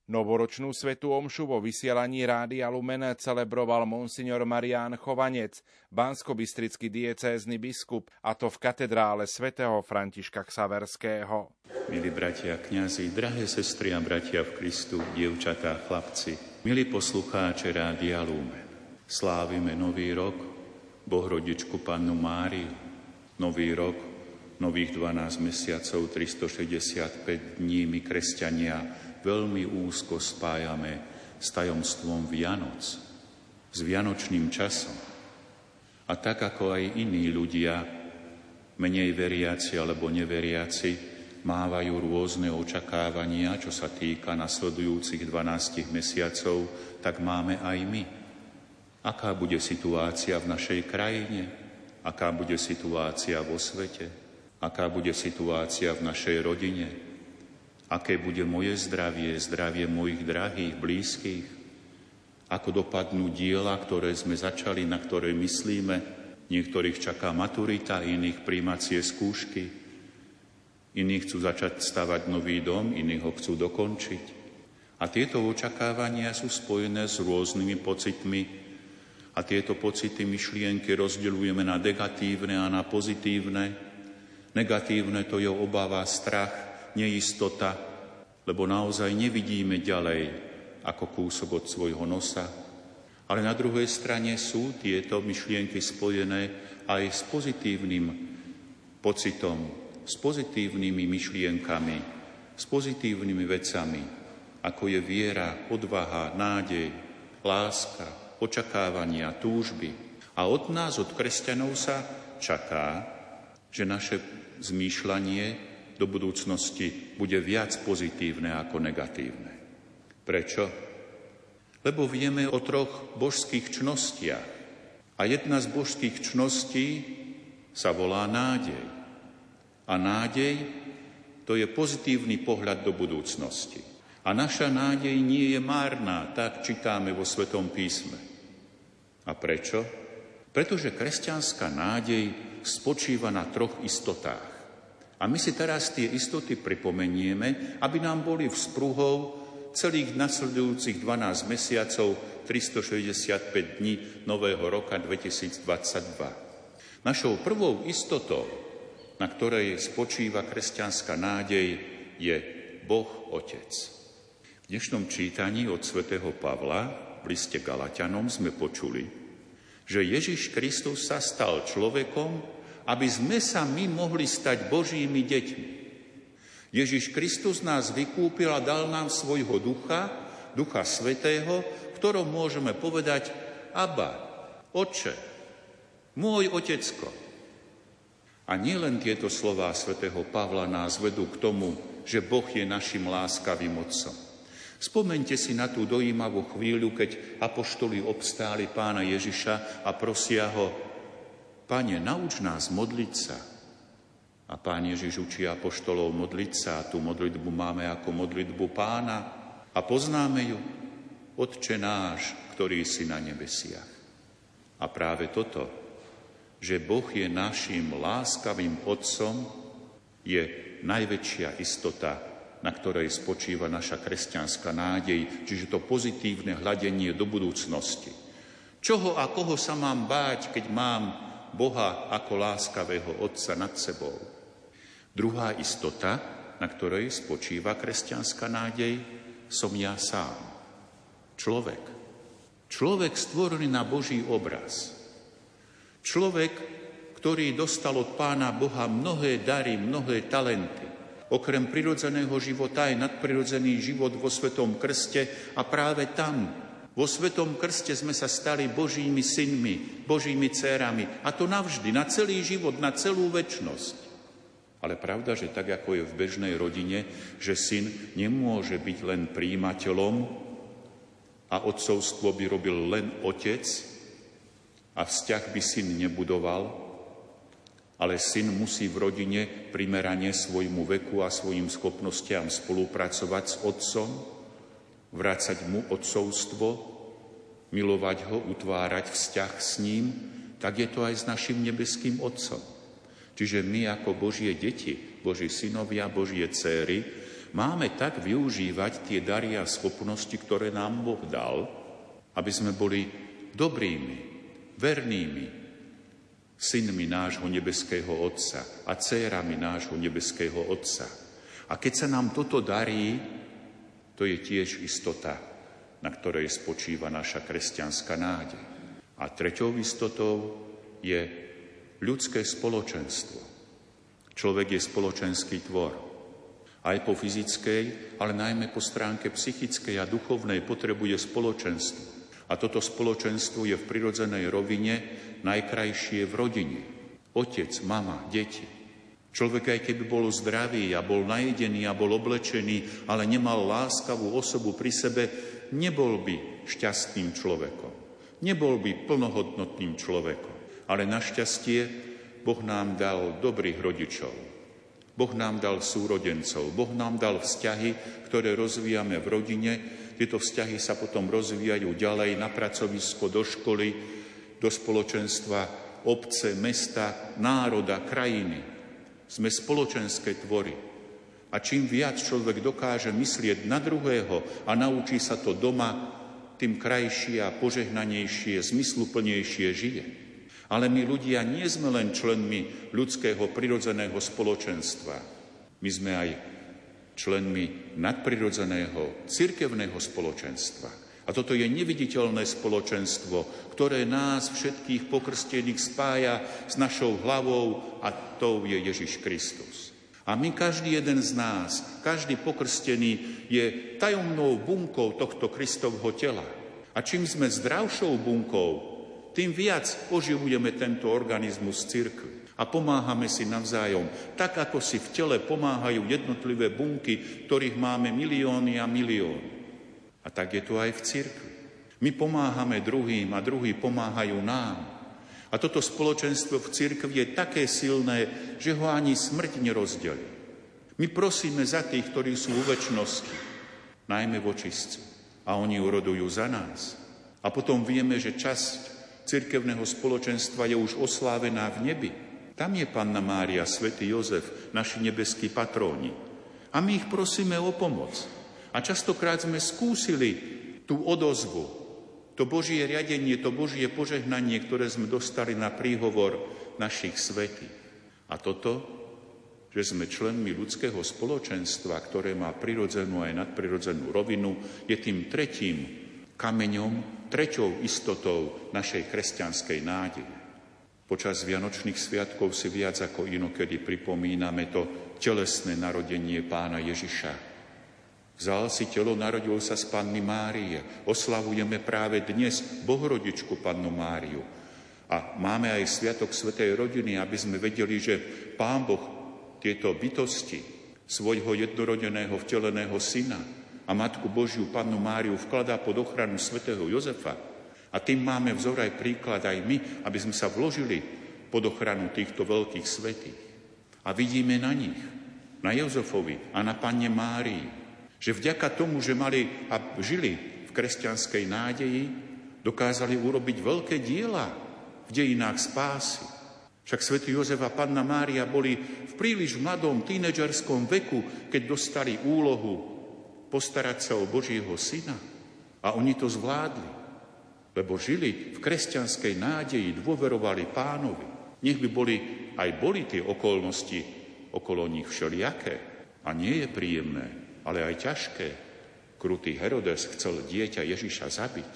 Novoročnú svetú omšu vo vysielaní Rádia Lumen celebroval monsignor Marián Chovanec, banskobistrický diecézny biskup, a to v katedrále svätého Františka Ksaverského. Milí bratia kňazi, drahé sestry a bratia v Kristu, dievčatá, chlapci, milí poslucháči Rádia Lumen. Slávime nový rok, Bohrodičku Pannu Máriu. Nový rok, nových 12 mesiacov, 365 dní my kresťania veľmi úzko spájame s tajomstvom Vianoc, s Vianočným časom. A tak ako aj iní ľudia, menej veriaci alebo neveriaci, mávajú rôzne očakávania, čo sa týka nasledujúcich 12 mesiacov, tak máme aj my. Aká bude situácia v našej krajine? Aká bude situácia vo svete? Aká bude situácia v našej rodine? Aké bude moje zdravie, zdravie mojich drahých, blízkych, ako dopadnú diela, ktoré sme začali, na ktoré myslíme. Niektorých čaká maturita, iných príjmacie skúšky, iných chcú začať stavať nový dom, iných ho chcú dokončiť. A tieto očakávania sú spojené s rôznymi pocitmi a tieto pocity, myšlienky rozdeľujeme na negatívne a na pozitívne. Negatívne to je obava, strach, neistota, lebo naozaj nevidíme ďalej ako kúsok od svojho nosa. Ale na druhej strane sú tieto myšlienky spojené aj s pozitívnym pocitom, s pozitívnymi myšlienkami, s pozitívnymi vecami, ako je viera, odvaha, nádej, láska, očakávania, túžby. A od nás, od kresťanov sa čaká, že naše zmýšľanie do budúcnosti bude viac pozitívne ako negatívne. Prečo? Lebo vieme o troch božských čnostiach. A jedna z božských čností sa volá nádej. A nádej to je pozitívny pohľad do budúcnosti. A naša nádej nie je márna, tak čítáme vo Svetom písme. A prečo? Pretože kresťanská nádej spočíva na troch istotách. A my si teraz tie istoty pripomenieme, aby nám boli v sprúhou celých nasledujúcich 12 mesiacov 365 dní nového roka 2022. Našou prvou istotou, na ktorej spočíva kresťanská nádej, je Boh Otec. V dnešnom čítaní od svätého Pavla v liste Galatianom sme počuli, že Ježiš Kristus sa stal človekom, aby sme sa my mohli stať Božími deťmi. Ježiš Kristus nás vykúpil a dal nám svojho ducha, ducha svetého, ktorom môžeme povedať Abba, Oče, môj Otecko. A nielen tieto slová svätého Pavla nás vedú k tomu, že Boh je našim láskavým Otcom. Spomente si na tú dojímavú chvíľu, keď apoštoli obstáli pána Ježiša a prosia ho, Pane, nauč nás modliť sa. A Pán Ježiš učí apoštolov modliť sa a tú modlitbu máme ako modlitbu pána a poznáme ju. Otče náš, ktorý si na nebesiach. A práve toto, že Boh je našim láskavým Otcom, je najväčšia istota, na ktorej spočíva naša kresťanská nádej, čiže to pozitívne hľadenie do budúcnosti. Čoho a koho sa mám báť, keď mám Boha ako láskavého Otca nad sebou. Druhá istota, na ktorej spočíva kresťanská nádej, som ja sám. Človek. Človek stvorený na Boží obraz. Človek, ktorý dostal od Pána Boha mnohé dary, mnohé talenty. Okrem prirodzeného života aj nadprirodzený život vo Svetom Krste a práve tam vo Svetom Krste sme sa stali Božími synmi, Božími dcerami. A to navždy, na celý život, na celú väčnosť. Ale pravda, že tak ako je v bežnej rodine, že syn nemôže byť len príjimateľom a otcovstvo by robil len otec a vzťah by syn nebudoval, ale syn musí v rodine primerane svojmu veku a svojim schopnostiam spolupracovať s otcom, vrácať mu odcovstvo, milovať ho, utvárať vzťah s ním, tak je to aj s našim nebeským Otcom. Čiže my ako Božie deti, Boží synovia, Božie céry, máme tak využívať tie dary a schopnosti, ktoré nám Boh dal, aby sme boli dobrými, vernými synmi nášho nebeského Otca a dcérami nášho nebeského Otca. A keď sa nám toto darí, to je tiež istota, na ktorej spočíva naša kresťanská nádej. A treťou istotou je ľudské spoločenstvo. Človek je spoločenský tvor. Aj po fyzickej, ale najmä po stránke psychickej a duchovnej potrebuje spoločenstvo. A toto spoločenstvo je v prirodzenej rovine najkrajšie v rodine. Otec, mama, deti. Človek aj keby bol zdravý a bol najedený a bol oblečený, ale nemal láskavú osobu pri sebe, nebol by šťastným človekom. Nebol by plnohodnotným človekom. Ale našťastie Boh nám dal dobrých rodičov. Boh nám dal súrodencov. Boh nám dal vzťahy, ktoré rozvíjame v rodine. Tieto vzťahy sa potom rozvíjajú ďalej na pracovisko, do školy, do spoločenstva, obce, mesta, národa, krajiny. Sme spoločenské tvory. A čím viac človek dokáže myslieť na druhého a naučí sa to doma, tým krajšie a požehnanejšie, zmysluplnejšie žije. Ale my ľudia nie sme len členmi ľudského prirodzeného spoločenstva. My sme aj členmi nadprirodzeného cirkevného spoločenstva. A toto je neviditeľné spoločenstvo, ktoré nás všetkých pokrstených spája s našou hlavou a tou je Ježiš Kristus. A my, každý jeden z nás, každý pokrstený je tajomnou bunkou tohto Kristovho tela. A čím sme zdravšou bunkou, tým viac oživujeme tento organizmus cirkvi a pomáhame si navzájom, tak ako si v tele pomáhajú jednotlivé bunky, ktorých máme milióny a milióny. A tak je to aj v cirkvi. My pomáhame druhým a druhí pomáhajú nám. A toto spoločenstvo v cirkvi je také silné, že ho ani smrť nerozdelí. My prosíme za tých, ktorí sú v väčšnosti, najmä v očistci. A oni urodujú za nás. A potom vieme, že časť cirkevného spoločenstva je už oslávená v nebi. Tam je Panna Mária, svätý Jozef, naši nebeskí patróni. A my ich prosíme o pomoc. A častokrát sme skúsili tú odozvu, to Božie riadenie, to Božie požehnanie, ktoré sme dostali na príhovor našich svetých. A toto, že sme členmi ľudského spoločenstva, ktoré má prirodzenú aj nadprirodzenú rovinu, je tým tretím kameňom treťou istotou našej kresťanskej nádeje. Počas Vianočných sviatkov si viac ako inokedy pripomíname to telesné narodenie pána Ježiša. Vzal si telo, narodil sa z Panny Márie. Oslavujeme práve dnes Bohorodičku Pannu Máriu. A máme aj Sviatok Svetej rodiny, aby sme vedeli, že Pán Boh tieto bytosti svojho jednorodeného vteleného syna a Matku Božiu Pannu Máriu vkladá pod ochranu svätého Jozefa a tým máme vzor aj príklad aj my, aby sme sa vložili pod ochranu týchto veľkých svetých. A vidíme na nich, na Jozefovi a na Panne Márii, že vďaka tomu, že mali a žili v kresťanskej nádeji, dokázali urobiť veľké diela v dejinách spásy. Však svätý Jozef a Panna Mária boli v príliš mladom tínedžerskom veku, keď dostali úlohu postarať sa o Božieho syna. A oni to zvládli, lebo žili v kresťanskej nádeji, dôverovali pánovi. Nech by boli, aj boli tie okolnosti okolo nich všelijaké. A nie je príjemné, ale aj ťažké. Krutý Herodes chcel dieťa Ježiša zabiť.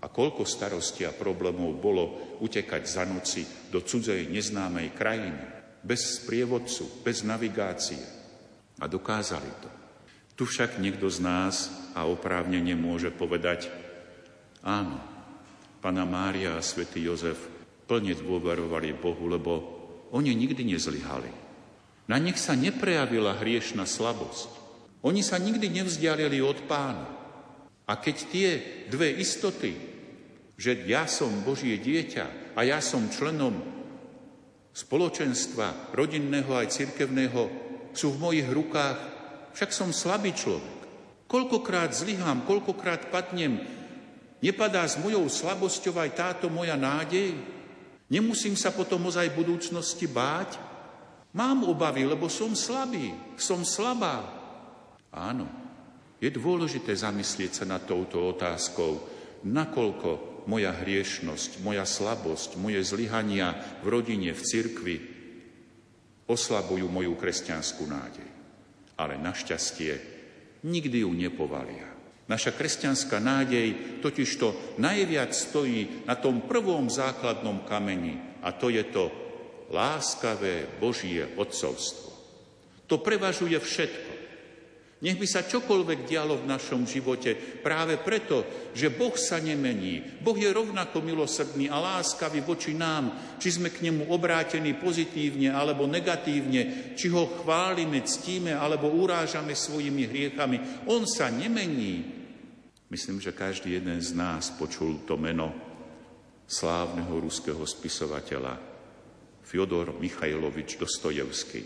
A koľko starosti a problémov bolo utekať za noci do cudzej neznámej krajiny, bez sprievodcu, bez navigácie. A dokázali to. Tu však niekto z nás a oprávnene môže povedať, áno, Pana Mária a svätý Jozef plne dôverovali Bohu, lebo oni nikdy nezlyhali. Na nich sa neprejavila hriešna slabosť. Oni sa nikdy nevzdialili od pána. A keď tie dve istoty, že ja som Božie dieťa a ja som členom spoločenstva rodinného aj cirkevného, sú v mojich rukách, však som slabý človek. Koľkokrát zlyhám, koľkokrát padnem, nepadá s mojou slabosťou aj táto moja nádej? Nemusím sa potom ozaj budúcnosti báť? Mám obavy, lebo som slabý, som slabá. Áno, je dôležité zamyslieť sa nad touto otázkou, nakoľko moja hriešnosť, moja slabosť, moje zlyhania v rodine, v cirkvi oslabujú moju kresťanskú nádej. Ale našťastie nikdy ju nepovalia. Naša kresťanská nádej totižto najviac stojí na tom prvom základnom kameni a to je to láskavé Božie odcovstvo. To prevažuje všetko. Nech by sa čokoľvek dialo v našom živote práve preto, že Boh sa nemení. Boh je rovnako milosrdný a láskavý voči nám, či sme k nemu obrátení pozitívne alebo negatívne, či ho chválime, ctíme alebo urážame svojimi hriechami. On sa nemení. Myslím, že každý jeden z nás počul to meno slávneho ruského spisovateľa Fyodor Michajlovič Dostojevský.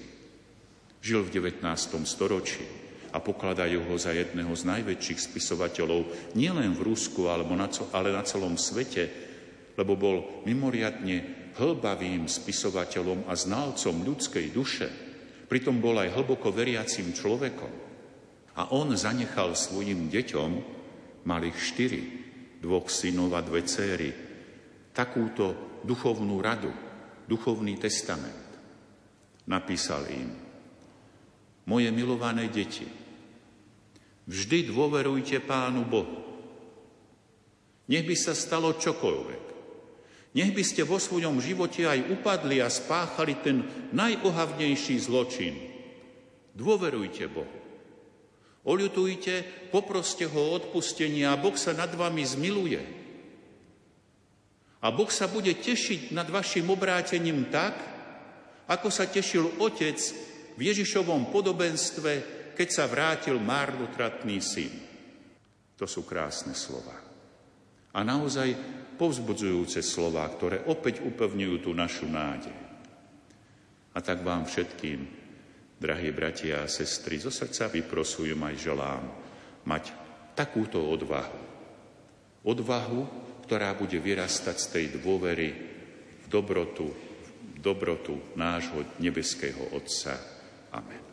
Žil v 19. storočí a pokladajú ho za jedného z najväčších spisovateľov nielen v Rusku, ale na celom svete, lebo bol mimoriadne hlbavým spisovateľom a znalcom ľudskej duše. Pritom bol aj hlboko veriacím človekom. A on zanechal svojim deťom, malých štyri, dvoch synov a dve céry, takúto duchovnú radu, duchovný testament. Napísal im, moje milované deti, vždy dôverujte Pánu Bohu. Nech by sa stalo čokoľvek. Nech by ste vo svojom živote aj upadli a spáchali ten najohavnejší zločin. Dôverujte Bohu. Oľutujte, poproste ho o odpustenie a Boh sa nad vami zmiluje. A Boh sa bude tešiť nad vašim obrátením tak, ako sa tešil Otec v Ježišovom podobenstve, keď sa vrátil márnotratný syn. To sú krásne slova. A naozaj povzbudzujúce slova, ktoré opäť upevňujú tú našu nádej. A tak vám všetkým, drahí bratia a sestry, zo srdca vyprosujem aj želám mať takúto odvahu. Odvahu, ktorá bude vyrastať z tej dôvery v dobrotu, v dobrotu nášho nebeského Otca Amen.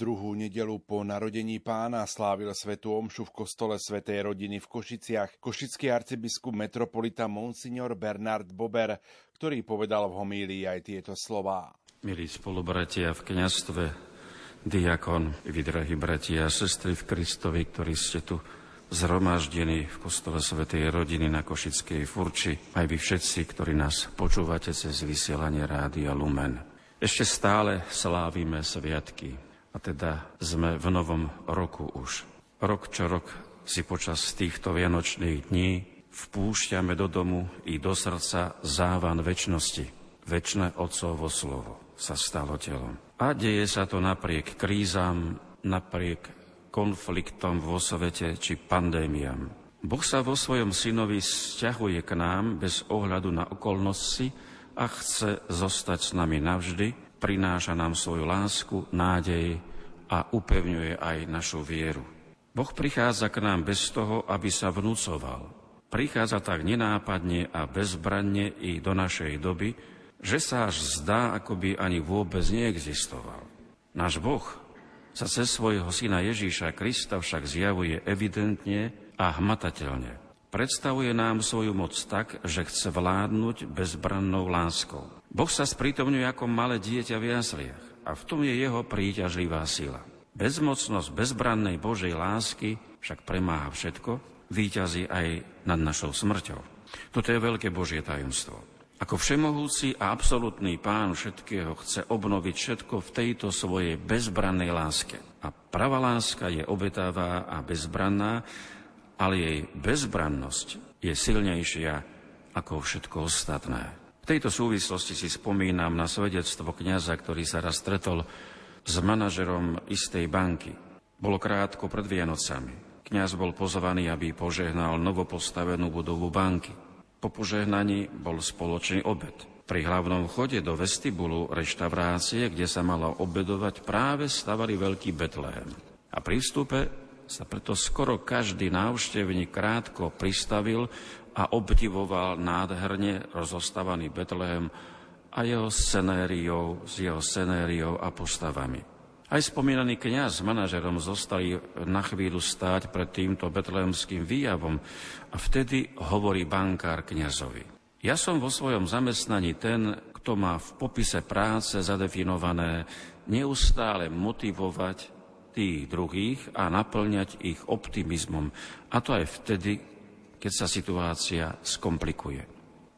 Druhú nedelu po narodení pána slávil svetú omšu v kostole svätej rodiny v Košiciach košický arcibiskup metropolita Monsignor Bernard Bober, ktorý povedal v homílii aj tieto slová. Milí spolubratia v kniastve, diakon, vy drahí bratia a sestry v Kristovi, ktorí ste tu zhromaždení v kostole svätej rodiny na Košickej Furči, aj vy všetci, ktorí nás počúvate cez vysielanie Rádia Lumen. Ešte stále slávime sviatky a teda sme v novom roku už. Rok čo rok si počas týchto vianočných dní vpúšťame do domu i do srdca závan väčšnosti. Večné Otcovo slovo sa stalo telom. A deje sa to napriek krízam, napriek konfliktom vo svete či pandémiám. Boh sa vo svojom synovi sťahuje k nám bez ohľadu na okolnosti, a chce zostať s nami navždy, prináša nám svoju lásku, nádej a upevňuje aj našu vieru. Boh prichádza k nám bez toho, aby sa vnúcoval. Prichádza tak nenápadne a bezbranne i do našej doby, že sa až zdá, ako by ani vôbec neexistoval. Náš Boh sa cez svojho syna Ježíša Krista však zjavuje evidentne a hmatateľne. Predstavuje nám svoju moc tak, že chce vládnuť bezbrannou láskou. Boh sa sprítomňuje ako malé dieťa v jasliach a v tom je jeho príťažlivá sila. Bezmocnosť bezbrannej Božej lásky však premáha všetko, výťazí aj nad našou smrťou. Toto je veľké Božie tajomstvo. Ako všemohúci a absolútny pán všetkého chce obnoviť všetko v tejto svojej bezbrannej láske. A pravá láska je obetává a bezbranná, ale jej bezbrannosť je silnejšia ako všetko ostatné. Tejto súvislosti si spomínam na svedectvo kniaza, ktorý sa raz stretol s manažerom istej banky. Bolo krátko pred Vianocami. Kňaz bol pozvaný, aby požehnal novopostavenú budovu banky. Po požehnaní bol spoločný obed. Pri hlavnom chode do vestibulu reštaurácie, kde sa malo obedovať, práve stavali veľký Betlehem. A pri vstupe sa preto skoro každý návštevník krátko pristavil a obdivoval nádherne rozostávaný Betlehem a jeho scenériou, s jeho scenériou a postavami. Aj spomínaný kňaz s manažerom zostali na chvíľu stáť pred týmto betlehemským výjavom a vtedy hovorí bankár kňazovi. Ja som vo svojom zamestnaní ten, kto má v popise práce zadefinované neustále motivovať tých druhých a naplňať ich optimizmom. A to aj vtedy, keď sa situácia skomplikuje.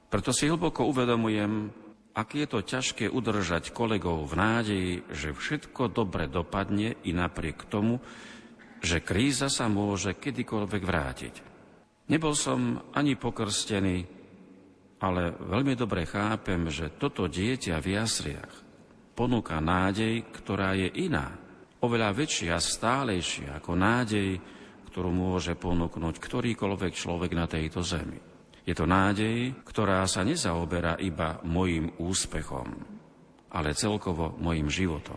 Preto si hlboko uvedomujem, aké je to ťažké udržať kolegov v nádeji, že všetko dobre dopadne i napriek tomu, že kríza sa môže kedykoľvek vrátiť. Nebol som ani pokrstený, ale veľmi dobre chápem, že toto dieťa v jasliach ponúka nádej, ktorá je iná oveľa väčšia stálejšia ako nádej, ktorú môže ponúknuť ktorýkoľvek človek na tejto zemi. Je to nádej, ktorá sa nezaoberá iba mojim úspechom, ale celkovo mojim životom.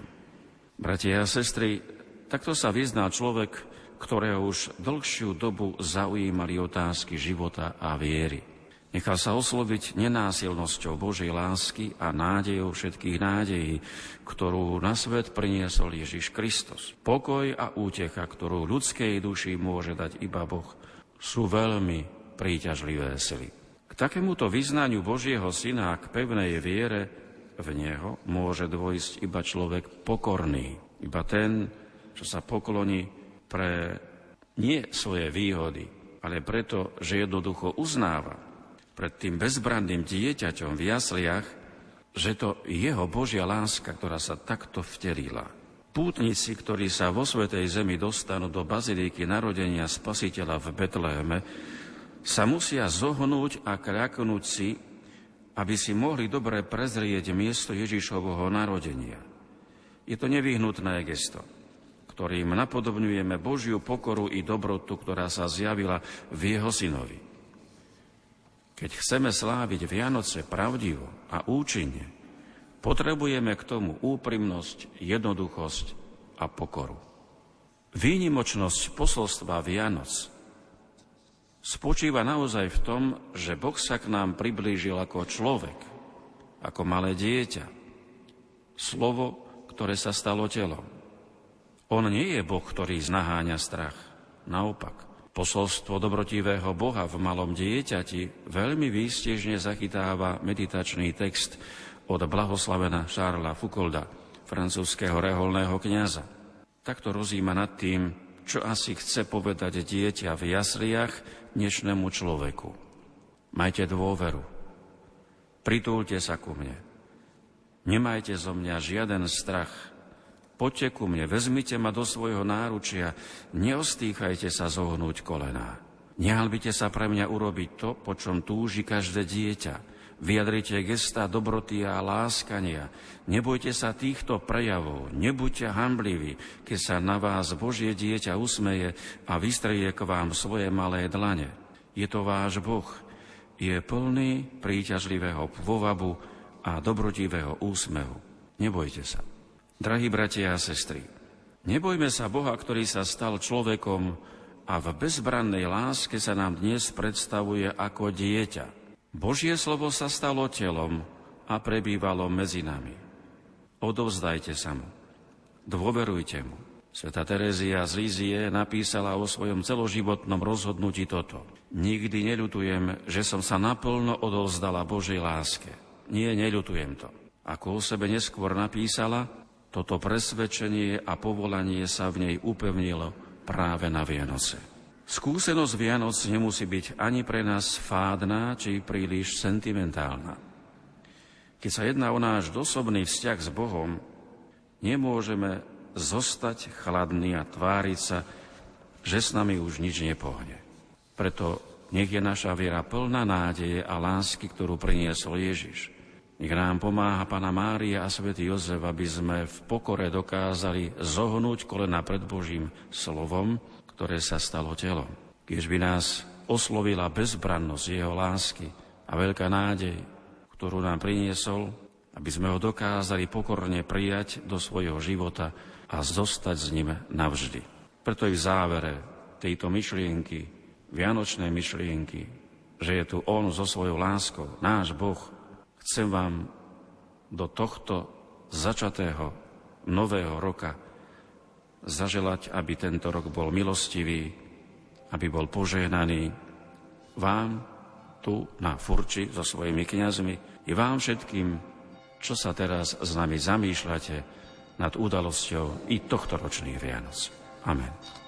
Bratia a sestry, takto sa vyzná človek, ktorého už dlhšiu dobu zaujímali otázky života a viery. Nechal sa osloviť nenásilnosťou Božej lásky a nádejou všetkých nádejí, ktorú na svet priniesol Ježiš Kristus. Pokoj a útecha, ktorú ľudskej duši môže dať iba Boh, sú veľmi príťažlivé sily. K takémuto vyznaniu Božieho Syna a k pevnej viere v Neho môže dôjsť iba človek pokorný, iba ten, čo sa pokloní pre nie svoje výhody, ale preto, že jednoducho uznáva, pred tým bezbranným dieťaťom v jasliach, že to jeho Božia láska, ktorá sa takto vtelila. Pútnici, ktorí sa vo Svetej Zemi dostanú do bazilíky narodenia Spasiteľa v Betleheme, sa musia zohnúť a kľaknúť si, aby si mohli dobre prezrieť miesto Ježišovho narodenia. Je to nevyhnutné gesto, ktorým napodobňujeme Božiu pokoru i dobrotu, ktorá sa zjavila v jeho synovi. Keď chceme sláviť Vianoce pravdivo a účinne, potrebujeme k tomu úprimnosť, jednoduchosť a pokoru. Výnimočnosť posolstva Vianoc spočíva naozaj v tom, že Boh sa k nám priblížil ako človek, ako malé dieťa. Slovo, ktoré sa stalo telom. On nie je Boh, ktorý znaháňa strach. Naopak, posolstvo dobrotivého Boha v malom dieťati veľmi výstežne zachytáva meditačný text od blahoslavena Charlesa Foucaulda, francúzského reholného kniaza. Takto rozíma nad tým, čo asi chce povedať dieťa v jasliach dnešnému človeku. Majte dôveru. Pritúlte sa ku mne. Nemajte zo mňa žiaden strach, Poďte ku mne, vezmite ma do svojho náručia, neostýchajte sa zohnúť kolená. Nehalbite sa pre mňa urobiť to, po čom túži každé dieťa. Vyjadrite gesta dobroty a láskania. Nebojte sa týchto prejavov, nebuďte hambliví, keď sa na vás Božie dieťa usmeje a vystreje k vám svoje malé dlane. Je to váš Boh, je plný príťažlivého pôvabu a dobrotivého úsmehu. Nebojte sa. Drahí bratia a sestry, nebojme sa Boha, ktorý sa stal človekom a v bezbrannej láske sa nám dnes predstavuje ako dieťa. Božie slovo sa stalo telom a prebývalo medzi nami. Odovzdajte sa mu. Dôverujte mu. Sveta Terezia z Lízie napísala o svojom celoživotnom rozhodnutí toto. Nikdy neľutujem, že som sa naplno odovzdala Božej láske. Nie, neľutujem to. Ako o sebe neskôr napísala, toto presvedčenie a povolanie sa v nej upevnilo práve na Vianoce. Skúsenosť Vianoc nemusí byť ani pre nás fádna či príliš sentimentálna. Keď sa jedná o náš dosobný vzťah s Bohom, nemôžeme zostať chladný a tváriť sa, že s nami už nič nepohne. Preto nech je naša viera plná nádeje a lásky, ktorú priniesol Ježiš. Nech nám pomáha Pana Mária a svätý Jozef, aby sme v pokore dokázali zohnúť kolena pred Božím slovom, ktoré sa stalo telom. Keď by nás oslovila bezbrannosť jeho lásky a veľká nádej, ktorú nám priniesol, aby sme ho dokázali pokorne prijať do svojho života a zostať s ním navždy. Preto i v závere tejto myšlienky, vianočnej myšlienky, že je tu On so svojou láskou, náš Boh, Chcem vám do tohto začatého nového roka zaželať, aby tento rok bol milostivý, aby bol požehnaný vám tu na Furči so svojimi kňazmi i vám všetkým, čo sa teraz s nami zamýšľate nad udalosťou i tohto ročných Vianoc. Amen.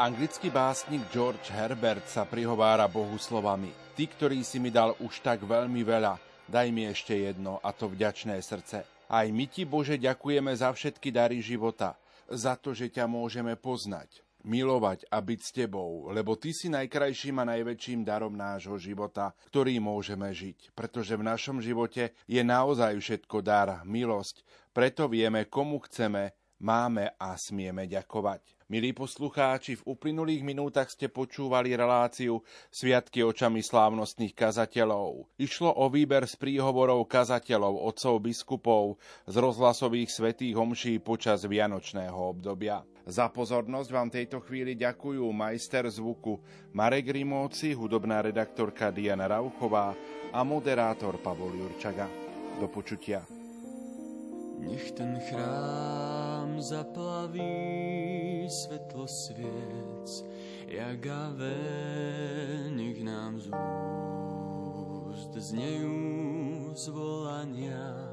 Anglický básnik George Herbert sa prihovára Bohu slovami Ty, ktorý si mi dal už tak veľmi veľa, daj mi ešte jedno, a to vďačné srdce. Aj my ti, Bože, ďakujeme za všetky dary života, za to, že ťa môžeme poznať, milovať a byť s tebou, lebo ty si najkrajším a najväčším darom nášho života, ktorý môžeme žiť. Pretože v našom živote je naozaj všetko dar, milosť, preto vieme, komu chceme, máme a smieme ďakovať. Milí poslucháči, v uplynulých minútach ste počúvali reláciu Sviatky očami slávnostných kazateľov. Išlo o výber z príhovorov kazateľov, otcov biskupov z rozhlasových svetých homší počas vianočného obdobia. Za pozornosť vám tejto chvíli ďakujú majster zvuku Marek Rimóci, hudobná redaktorka Diana Rauchová a moderátor Pavol Jurčaga. Do počutia. Nech ten chrám zaplaví svetlo sviec, jak ave, nech nám z úst znejú zvolania.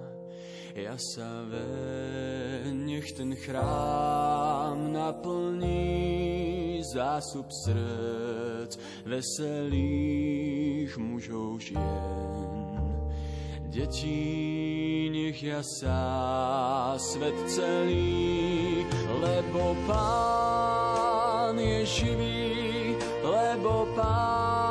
Ja sa ve, nech ten chrám naplní zásup srdc veselých mužov žien Detí nech jasá svet celý, lebo Pán je živý, lebo Pán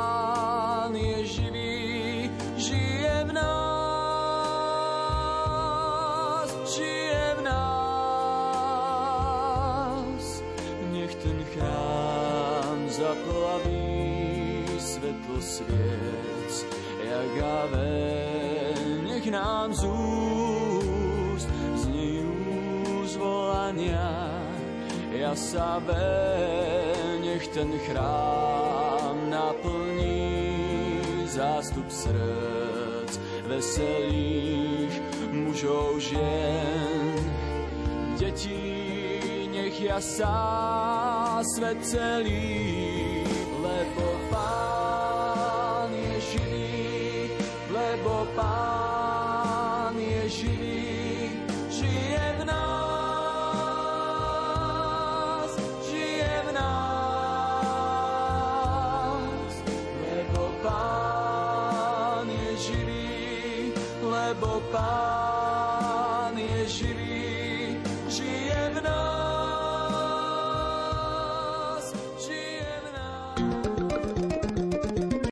Ja sa nech ten chrám naplní zástup srdc veselých mužov žien. Deti nech jasá svet celý,